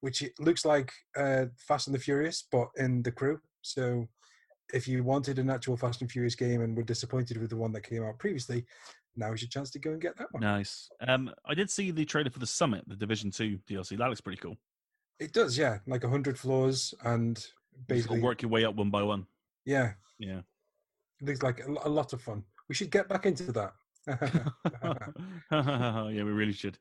which it looks like uh, Fast and the Furious, but in the Crew. So if you wanted an actual Fast and Furious game and were disappointed with the one that came out previously, now is your chance to go and get that one. Nice. Um, I did see the trailer for the Summit, the Division Two DLC. That looks pretty cool. It does, yeah, like a hundred floors and Basically, work your way up one by one. yeah, Yeah. it looks like a, a lot of fun. We should get back into that. yeah, we really should.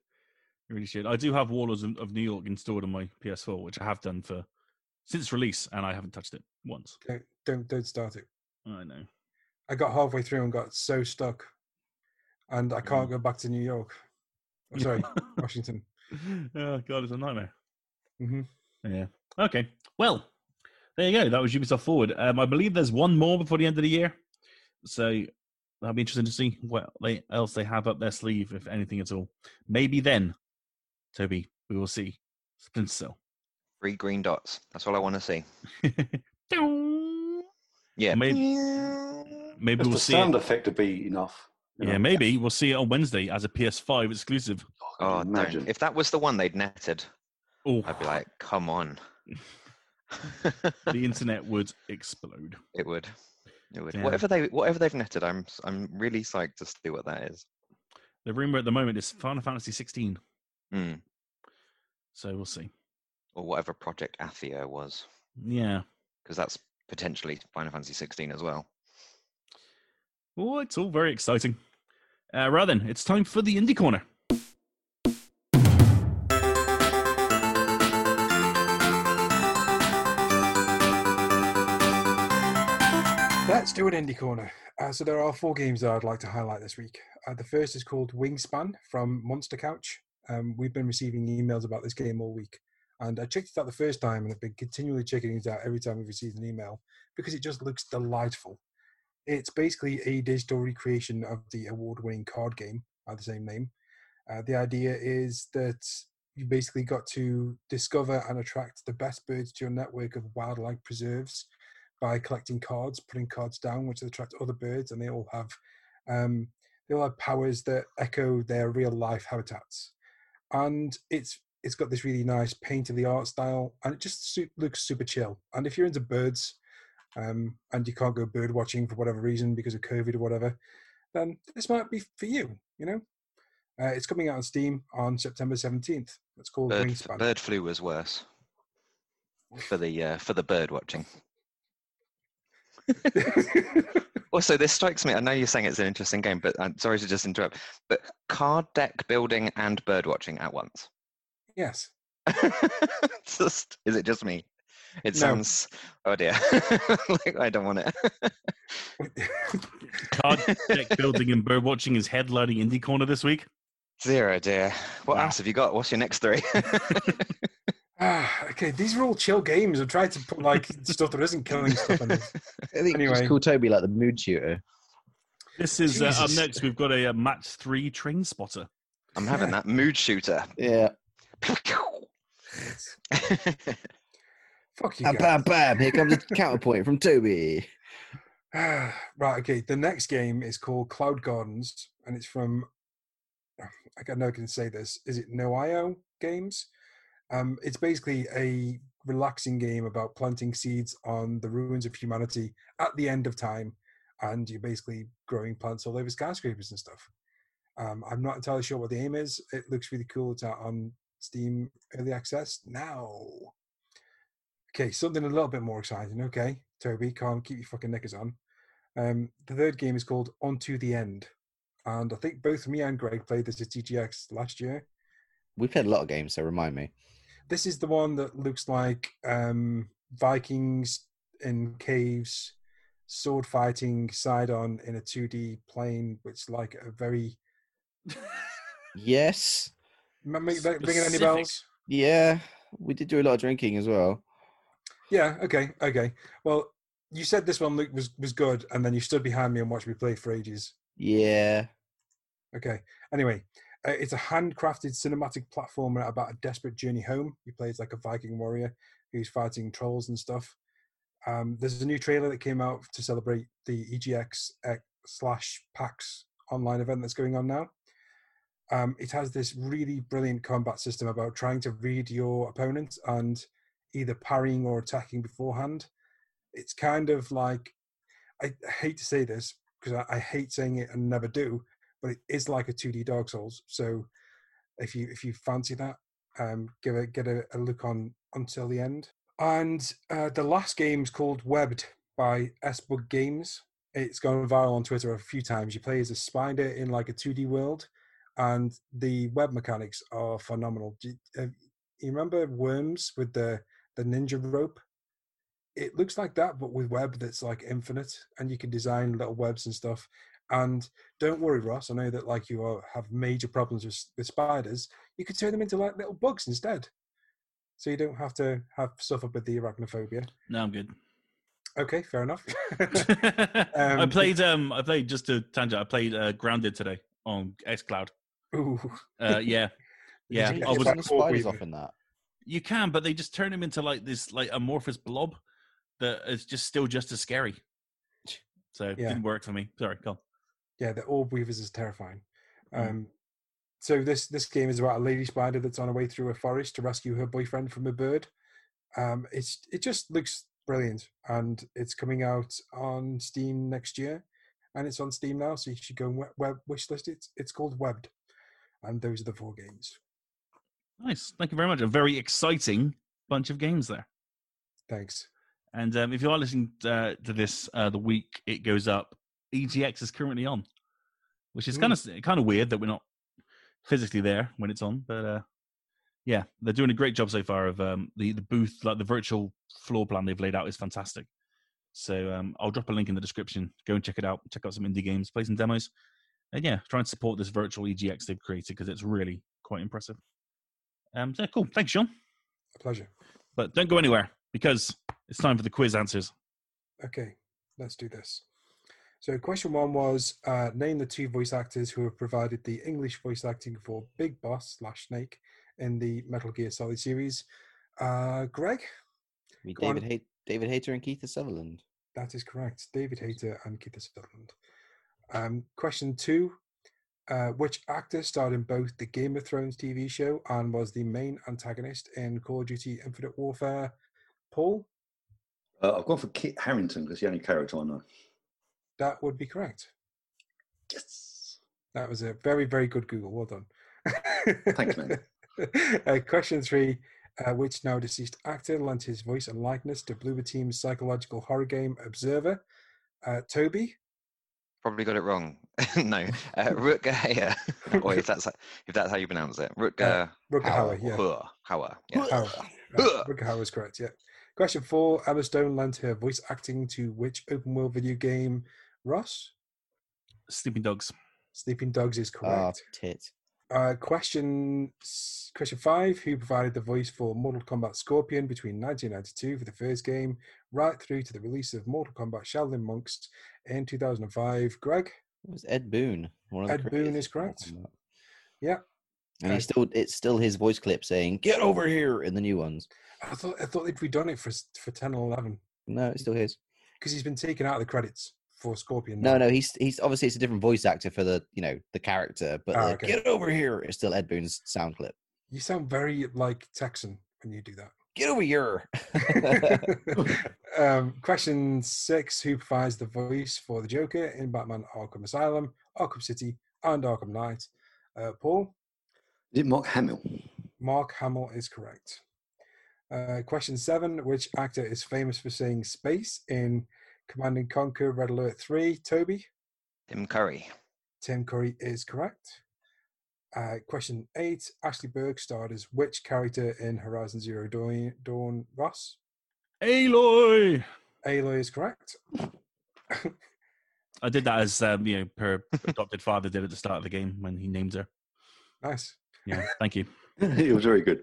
We really should. I do have Warlords of of New York installed on my PS4, which I have done for since release, and I haven't touched it once. don't, don't don't start it. I know. I got halfway through and got so stuck, and I Mm. can't go back to New York. Oh, sorry, Washington. oh god, it's a nightmare. hmm Yeah. Okay. Well, there you go. That was Ubisoft Forward. Um, I believe there's one more before the end of the year, so that'll be interesting to see what they, else they have up their sleeve, if anything at all. Maybe then, Toby, we will see Splinter Cell. Three green dots. That's all I want to see. Yeah. maybe Just we'll the see. sound It. effect would be enough. you Yeah, know? maybe we'll see it on Wednesday as a PS5 exclusive. I Oh, can don't. imagine. If that was the one they'd netted, Oh, I'd be like, come on. the internet would explode. it would. It would. Yeah. Whatever they whatever they've netted, I'm I'm really psyched to see what that is. The rumor at the moment is Final Fantasy 16, Hmm. so we'll see. Or whatever Project Athia was, Yeah. because that's potentially Final Fantasy 16 as well. Oh, it's all very exciting. Uh, right then, it's time for the Indie Corner. Let's do an indie corner. Uh, so there are four games that I'd like to highlight this week. Uh, the first is called Wingspan from Monster Couch. Um, we've been receiving emails about this game all week, and I checked it out the first time, and I've been continually checking it out every time we've received an email because it just looks delightful. It's basically a digital recreation of the award-winning card game by the same name. Uh, the idea is that you basically got to discover and attract the best birds to your network of wildlife preserves by collecting cards, putting cards down, which attract other birds, and they all have um, they all have powers that echo their real life habitats. And it's it's got this really nice painterly art style, and it just su- looks super chill. And if you're into birds, um, and you can't go bird watching for whatever reason because of COVID or whatever, then this might be for you. You know, Uh, it's coming out on Steam on September 17th. It's called Bird, Wingspan. bird flu was worse for the uh, for the bird watching. Also, this strikes me. I know you're saying it's an interesting game, but I'm sorry to just interrupt. But card deck building and bird watching at once. yes. just, is it just me? It No. sounds. Oh dear. like, I don't want it. Card deck building and bird watching is headlining Indie Corner this week. Zero, dear. What Wow. else have you got? What's your next three? Ah, okay, these are all chill games. I'm trying to put like stuff that isn't killing stuff in this. I think Anyway. just call Toby like the mood shooter. This is uh, up next. We've got a, uh match three train spotter. I'm having that mood shooter. Yeah. Fuck you Bam, guys. bam, bam. Here comes the counterpoint from Toby. right, okay. The next game is called Cloud Gardens, and it's from. I don't know if I can say this. Is it Noio Games? Um, it's basically a relaxing game about planting seeds on the ruins of humanity at the end of time, and you're basically growing plants all over skyscrapers and stuff. Um, I'm not entirely sure what the aim is. It looks really cool. It's out on Steam Early Access now. Okay, something a little bit more exciting. Okay, Toby, can't keep your fucking knickers on. Um, the third game is called Unto the End, and I think both me and Greg played this at EGX last year. We've played a lot of games, so remind me. This is the one that looks like um, Vikings in caves, sword fighting side on in a 2D plane, which like a very Yes. M- make ringing any bells? Yeah. We did do a lot of drinking as well. Yeah. Okay. Okay. Well, you said this one look- was was good, and then you stood behind me and watched me play for ages. Yeah. Okay. Anyway, it's a handcrafted cinematic platformer about a desperate journey home. You play as like a Viking warrior who's fighting trolls and stuff. Um, there's a new trailer that came out to celebrate the EGX X slash PAX online event that's going on now. Um, it has this really brilliant combat system about trying to read your opponent and either parrying or attacking beforehand. It's kind of like I hate to say this because I, I hate saying it and never do, but it is like a 2D Dark Souls. So if you if you fancy that, um, give it get a, a look on until the end. And uh, the last game is called Webbed by Sbug Games. It's gone viral on Twitter a few times. You play as a spider in like a 2D world, and the web mechanics are phenomenal. Do you, uh, you remember Worms with the the ninja rope? It looks like that, but with web that's like infinite, and you can design little webs and stuff. And don't worry, Ross. I know that like you are, have major problems with, with spiders. You could turn them into like little bugs instead, so you don't have to have suffer with the arachnophobia. No, I'm good. Okay, fair enough. I Um, played. Um, I played just a tangent. I played uh, Grounded today on XCloud. Ooh. Uh, yeah, yeah. you You I was. turn the spiders off in that. You can, but they just turn him into like this like amorphous blob that is just still just as scary. So it didn't work for me. Sorry, go. on. Yeah, the orb weavers is terrifying. Mm. Um, so this this game is about a lady spider that's on her way through a forest to rescue her boyfriend from a bird. Um, it's it just looks brilliant, and it's coming out on Steam next year, and it's on Steam now, so you should go and web, web wishlist it. It's called Webbed, and those are the four games. Nice. Thank you very much. A very exciting bunch of games there. Thanks. And um, if you are listening uh, to this uh, the week it goes up, EGX is currently on, which is kind of kind of weird that we're not physically there when it's on. But uh, yeah, they're doing a great job so far. Of um, the the booth, like the virtual floor plan they've laid out is fantastic. So um, I'll drop a link in the description. Go and check it out. Check out some indie games, play some demos, and yeah, try and support this virtual EGX they've created because it's really quite impressive. Um, so cool. Thanks, Sean. A pleasure. But don't go anywhere because it's time for the quiz answers. Okay, let's do this. So, question one was uh, name the two voice actors who have provided the English voice acting for Big Boss slash Snake in the Metal Gear Solid series. Uh, Greg, We Go. David Hay- David Hayter and Kiefer Sutherland. that is correct. David Hayter and Kiefer Sutherland. Um, question two uh, Which actor starred in both the Game of Thrones TV show and was the main antagonist in Call of Duty Infinite Warfare? Paul, Uh, I've gone for Kit Harington because he's the only character I know. That would be correct. Yes. That was a very, very good Google. Well done. Thanks, man. uh, question three. Uh, which now deceased actor lent his voice and likeness to Bloober Team's psychological horror game Observer? Uh, Toby? Probably got it wrong. no, uh, Rutger Hauer, or if that's if that's how you pronounce it, Rutger Rutger Hauer, Hauer. yeah. Hauer, Hauer, yeah. Hauer. Right, Rutger Hauer is correct, yeah. Question four. Emma Stone lent her voice acting to which open world video game? Ross? Sleeping Dogs. Sleeping Dogs is Ah, correct. tit. Uh, question question five: Who provided the voice for Mortal Kombat Scorpion between 1992 for the first game, right through to the release of Mortal Kombat Shaolin Monks in 2005? Greg, It was Ed Boon. One of the Ed Boon is correct. Yeah. And he's still it's still his voice clip saying, Get over here in the new ones. I thought I thought they'd redone it for for 10 and 11 No, it's still his. because he's been taken out of the credits for Scorpion. No, no, he's he's obviously it's a different voice actor for the you know the character, but the okay. get over here is still Ed Boon's sound clip. You sound very like Texan when you do that. Get over here. um, question six: Who provides the voice for the Joker in Batman: Arkham Asylum, Arkham City, and Arkham Knight? Uh, Paul, Is it Mark Hamill? Mark Hamill is correct. Uh, question seven: Which actor is famous for saying "space" in Command and Conquer: Red Alert Three? Toby, Tim Curry. Tim Curry is correct. Uh, question eight: Ashly Burch starred as which character in Horizon Zero Dawn? Dawn Ross. Aloy! Aloy is correct. I did that as um, you know, her adopted father did at the start of the game when he named her. nice. Yeah, thank you. it was very good.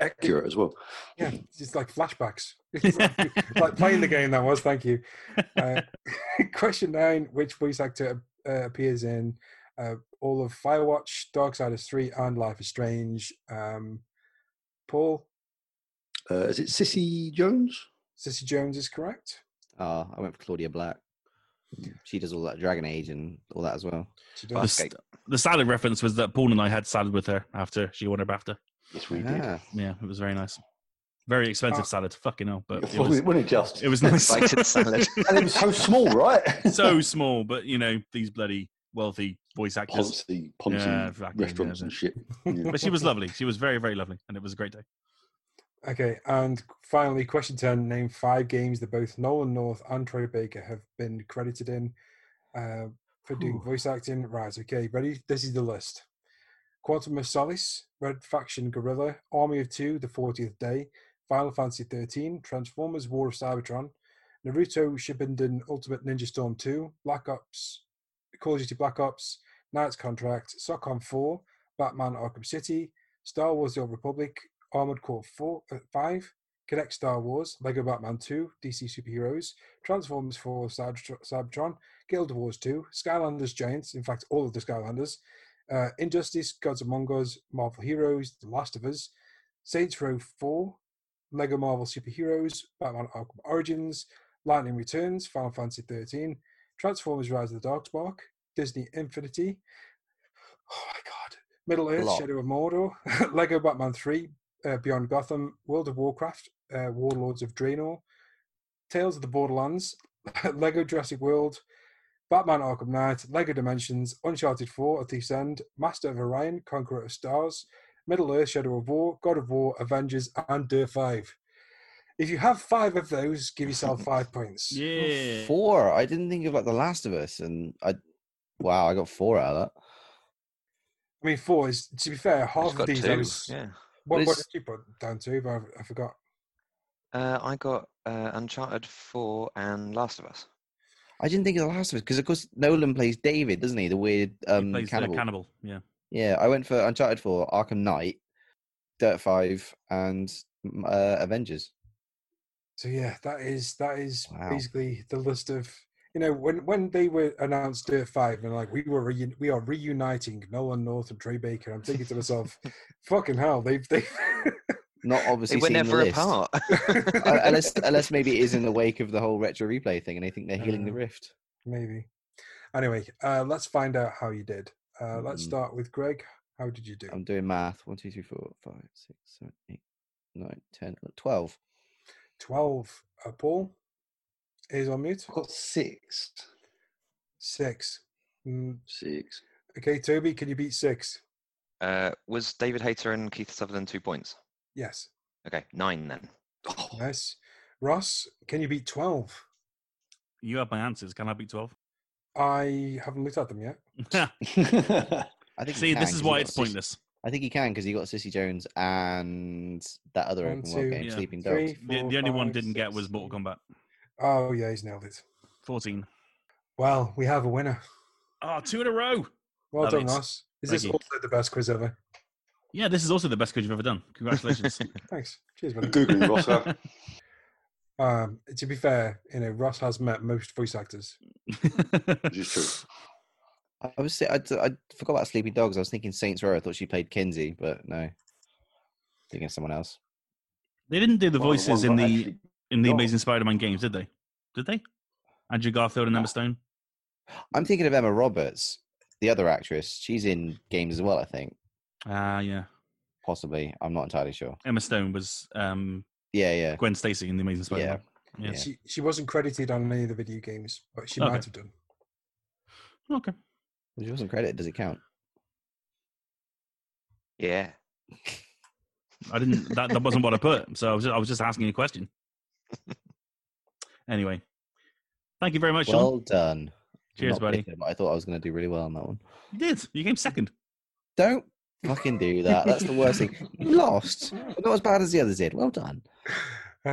Accurate as well. Yeah, it's like flashbacks. It's like, like playing the game that was. Thank you. Uh, question nine: Which voice actor uh, appears in uh, all of Firewatch, Darksiders Three, and Life is Strange? Um, Paul, Uh, is it Cissy Jones? Cissy Jones is correct. Ah, I went for Claudia Black. She does all that Dragon Age and all that as well. She The, does. st- the salad reference was that Paul and I had salad with her after she won her BAFTA. Yes, we did. Ah, Yeah, it was very nice. Very expensive Ah. salad, fucking hell, but it Wasn't was, it, wasn't it just? it was nice. Excited salad. and it was so small, right? so small, but you know these bloody wealthy voice actors. Ponzi, Ponzi Yeah, exactly, restaurants yeah, and shit. Yeah. But she was lovely. She was very, very lovely, and it was a great day. Okay, and finally, question 10 Name five games that both Nolan North and Troy Baker have been credited in uh, for doing Ooh. voice acting. Right, okay, ready? This is the list Quantum of Solace, Red Faction Guerrilla, Army of Two, The 40th Day, Final Fantasy 13, Transformers War of Cybertron, Naruto Shippuden Ultimate Ninja Storm 2, Black Ops, Call of Duty Black Ops, Knight's Contract, SOCOM 4, Batman Arkham City, Star Wars The Old Republic, Armored Core 4, uh, 5, Kinect Star Wars, Lego Batman 2, DC Superheroes, Transformers 4, Cybertr- Cybertron, Guild Wars 2, Skylanders Giants, in fact, all of the Skylanders, uh, Injustice, Gods Among Us, Marvel Heroes, The Last of Us, Saints Row 4, Lego Marvel Superheroes, Batman Arkham Origins, Lightning Returns, Final Fantasy 13, Transformers Rise of the Darkspark, Disney Infinity, oh my god, Middle Earth. Shadow of Mordor, Lego Batman 3, uh, Beyond Gotham, World of Warcraft, uh, Warlords of Draenor, Tales of the Borderlands, Lego Jurassic World, Batman Arkham Knight, Lego Dimensions, Uncharted 4, A Thief's End, Master of Orion, Conqueror of Stars, Middle Earth, Shadow of War, God of War, Avengers, and Dirt 5. If you have five of those, give yourself five points. Yeah. Four. I didn't think of like The Last of Us, and I. Wow, I got four out of that. I mean, four is, to be fair, half of these two. I was. Yeah. What, what did you put down to? But I, I forgot. Uh, I got uh, Uncharted 4 and Last of Us. I didn't think of The Last of Us because, of course, Nolan plays David, doesn't he? The weird He um, plays the cannibal. cannibal. Yeah. Yeah, I went for Uncharted 4, Arkham Knight, Dirt 5, and mm, uh, Avengers. So yeah, that is that is Wow. basically the list of you know when when they were announced Dirt Five and like we were reun we are reuniting Nolan North and Troy Baker. I'm thinking to myself, fucking hell, they've they. Not They obviously were seen the never apart. Uh, unless, unless maybe it is in the wake of the whole retro replay thing and they think they're healing the Uh, rift. Maybe. Anyway, uh, let's find out how you did. Uh, let's Mm. start with Greg. How did you do? I'm doing math. 1, 2, 3, 4, 5, 6, 7, 8, 9, 10, 12. Twelve. Uh, Paul is on mute. I've got six. Six. Mm, Six. Okay, Toby, can you beat six? Uh, was David Hayter and Kiefer Sutherland two points? Yes. Okay, nine then. Nice. Ross, can you beat 12? You have my answers. Can I beat 12? I haven't looked at them yet. I think See, this is why it's it's Cissy- pointless. I think he can because he got Cissy Jones and that other One, open world two, game, Yeah. Sleeping Dogs. The, four, the only one didn't get was Mortal Kombat. Oh, yeah, he's nailed it. 14. Well, we have a winner. Oh, two in a row. Well Love done, it. Ross. Is Thank this you. also the best quiz ever? Yeah, this is also the best quiz you've ever done. Congratulations. Thanks. Cheers, buddy. Googling Ross. Uh, Um, to be fair, you know, Ross has met most voice actors. Which is true. I I was say- I, I forgot about Sleeping Dogs. I was thinking Saints Row. I thought she played Kinsey, but no, thinking of someone else. they didn't do the One of voices ones in the actually- in the. Amazing Spider-Man games, did they? Did they? Andrew Garfield and Emma Stone. I'm thinking of Emma Roberts, the other actress. She's in games as well. I think Ah, yeah. possibly. I'm not entirely sure. Emma Stone was um, Yeah, yeah. Gwen Stacy in the Amazing Spider-Man. Yeah. Yeah. She she wasn't credited on any of the video games, but she Okay. might have done. Okay. If she wasn't credited. Does it count? Yeah. I didn't. That, that wasn't what I put. So I was just, I was just asking a question. Anyway, thank you very much, Sean. Well done. Cheers, buddy. bitter, but I thought I was going to do really well on that one. You did. You came second. Don't fucking do that. That's the worst thing. You lost, but not as bad as the others did. Well done.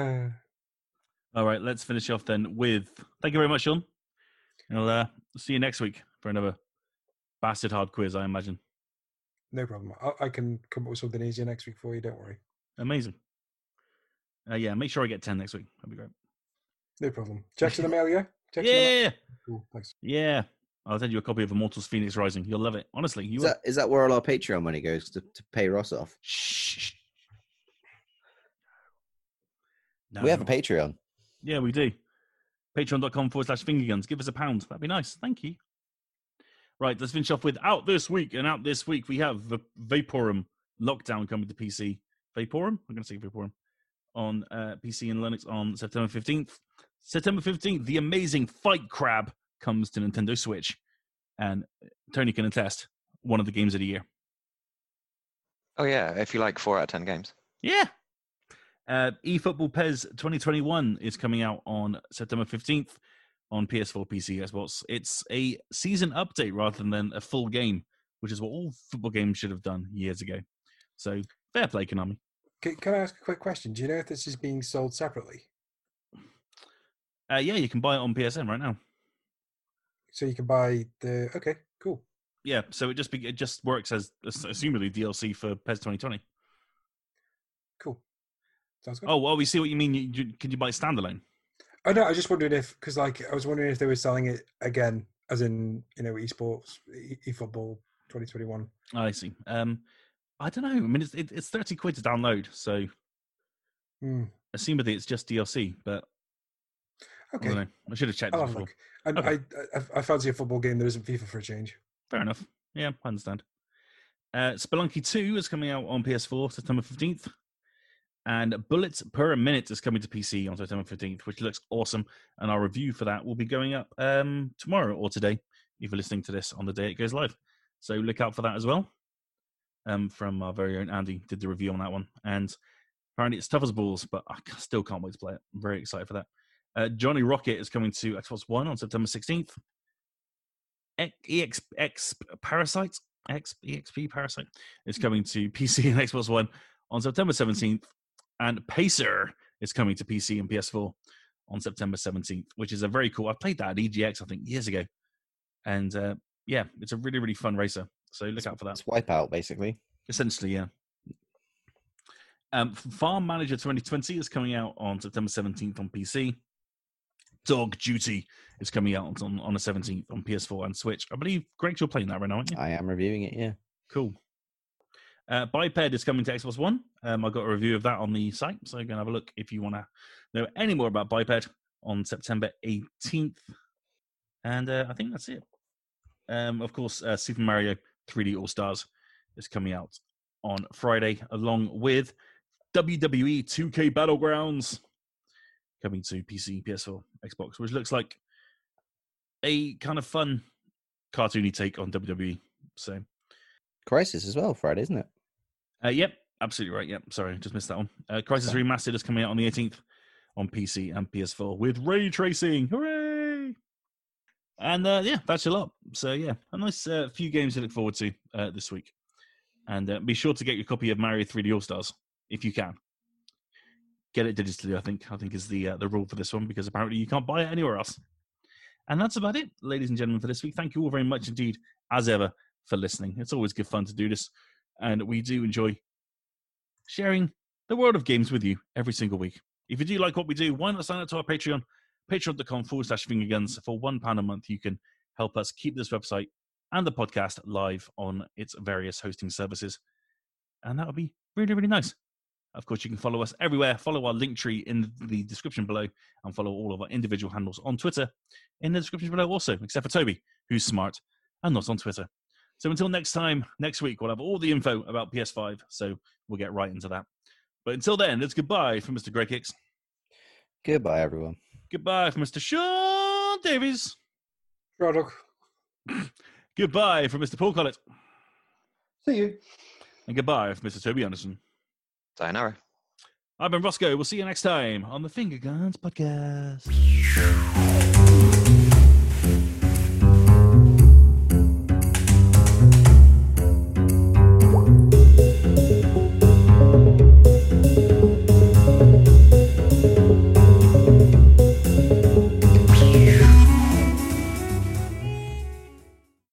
All right, let's finish off then with thank you very much, Sean. And I'll uh, see you next week for another bastard hard quiz, I imagine. no problem. I, I can come up with something easier next week for you. Don't worry. Amazing. Uh, yeah, make sure I get 10 next week. That'd be great. No problem. Checks in the mail, yeah. Checks in the mail? Yeah. Cool. Thanks. Yeah. I'll send you a copy of Immortals Fenyx Rising. You'll love it. Honestly, you Is that, is that where all our Patreon money goes to, to pay Ross off? Shh. No, we have a. Patreon. Yeah, we do. Patreon.com forward slash fingerguns. Give us a pound. That'd be nice. Thank you. Right, let's finish off with out this week. And out this week, we have the Vaporum Lockdown coming to PC. Vaporum? I'm going to say Vaporum. On uh, PC and Linux on September 15th. September 15th, The Amazing Fight Crab comes to Nintendo Switch. And Tony can attest, one of the games of the year. Oh yeah. If you like four out of ten games. Yeah. Uh, eFootball PES 2021 is coming out on September 15th on PS4, PC, Xbox. It's a season update rather than a full game, which is what all football games should have done years ago. So fair play, Konami. Can, can I ask a quick question? Do you know if this is being sold separately? Uh, yeah, you can buy it on PSN right now. So you can buy the. Okay, cool. Yeah, so it just be, it just works as as- assumedly DLC for PES 2020. Sounds good. Oh, well, we see what you mean. You, you, can you buy standalone? I know. I just wondered if, because like, I was wondering if they were selling it again, as in, you know, esports, e- eFootball 2021. I see. Um, I don't know. I mean, it's it, it's 30 quid to download, so Hmm. assumedly it's just DLC. But I Okay. don't know. I should have checked I'll have before. Okay. I, I, I fancy a football game that isn't FIFA for a change. Fair enough. Yeah, I understand. Uh, Spelunky 2 is coming out on PS4 September 15th. And Bullets Per Minute is coming to PC on September 15th, which looks awesome. And our review for that will be going up um, tomorrow or today, if you're listening to this on the day it goes live. So look out for that as well. Um, from our very own Andy did the review on that one. And apparently it's tough as balls, but I still can't wait to play it. I'm very excited for that. Uh, Johnny Rocket is coming to Xbox One on September 16th. X, EX, X Parasite, X, EXP Parasite is coming to PC and Xbox One on September 17th. And Pacer is coming to PC and PS4 on September 17th, which is a very cool. I played that at EGX, I think, years ago. And uh, yeah, it's a really, really fun racer. So look out for that. It's Wipeout, basically. Essentially, yeah. Um, Farm Manager 2020 is coming out on September 17th on PC. Dog Duty is coming out on, on the 17th on PS4 and Switch. I believe, Greg, you're playing that right now, aren't you? I am reviewing it, yeah. Cool. Uh, Biped is coming to Xbox One. Um, I got a review of that on the site, so you can have a look if you want to know any more about Biped on September 18th. And uh, I think that's it. Um, of course, uh, Super Mario 3D All Stars is coming out on Friday, along with WWE 2K Battlegrounds coming to PC, PS4, Xbox, which looks like a kind of fun cartoony take on WWE So, Crysis as well, Friday, isn't it? Uh, yep, absolutely right. Yep, sorry, just missed that one. Uh, Crysis. Remastered is coming out on the 18th on PC and PS4 with ray tracing. Hooray! And uh, yeah, that's a lot. So yeah, a nice uh, few games to look forward to uh, this week. And uh, be sure to get your copy of Mario 3D All Stars if you can. Get it digitally, I think. I think is the uh, the rule for this one because apparently you can't buy it anywhere else. And that's about it, ladies and gentlemen, for this week. Thank you all very much indeed, as ever, for listening. It's always good fun to do this, and we do enjoy sharing the world of games with you every single week. If you do like what we do, why not sign up to our Patreon, patreon.com forward slash fingerguns. For one pound a month, you can help us keep this website and the podcast live on its various hosting services. And that would be really, really nice. Of course, you can follow us everywhere. Follow our link tree in the description below and follow all of our individual handles on Twitter in the description below also, except for Toby, who's smart and not on Twitter. So until next time, next week, we'll have all the info about PS5. So we'll get right into that. But until then, it's goodbye from Mr. Greg Hicks. Goodbye, everyone. Goodbye from Mr. Sean Davies. Product. Goodbye from Mr. Paul Collett. See you. And goodbye from Mr. Toby Anderson. Sayonara. I've been Rossko. We'll see you next time on the Finger Guns Podcast.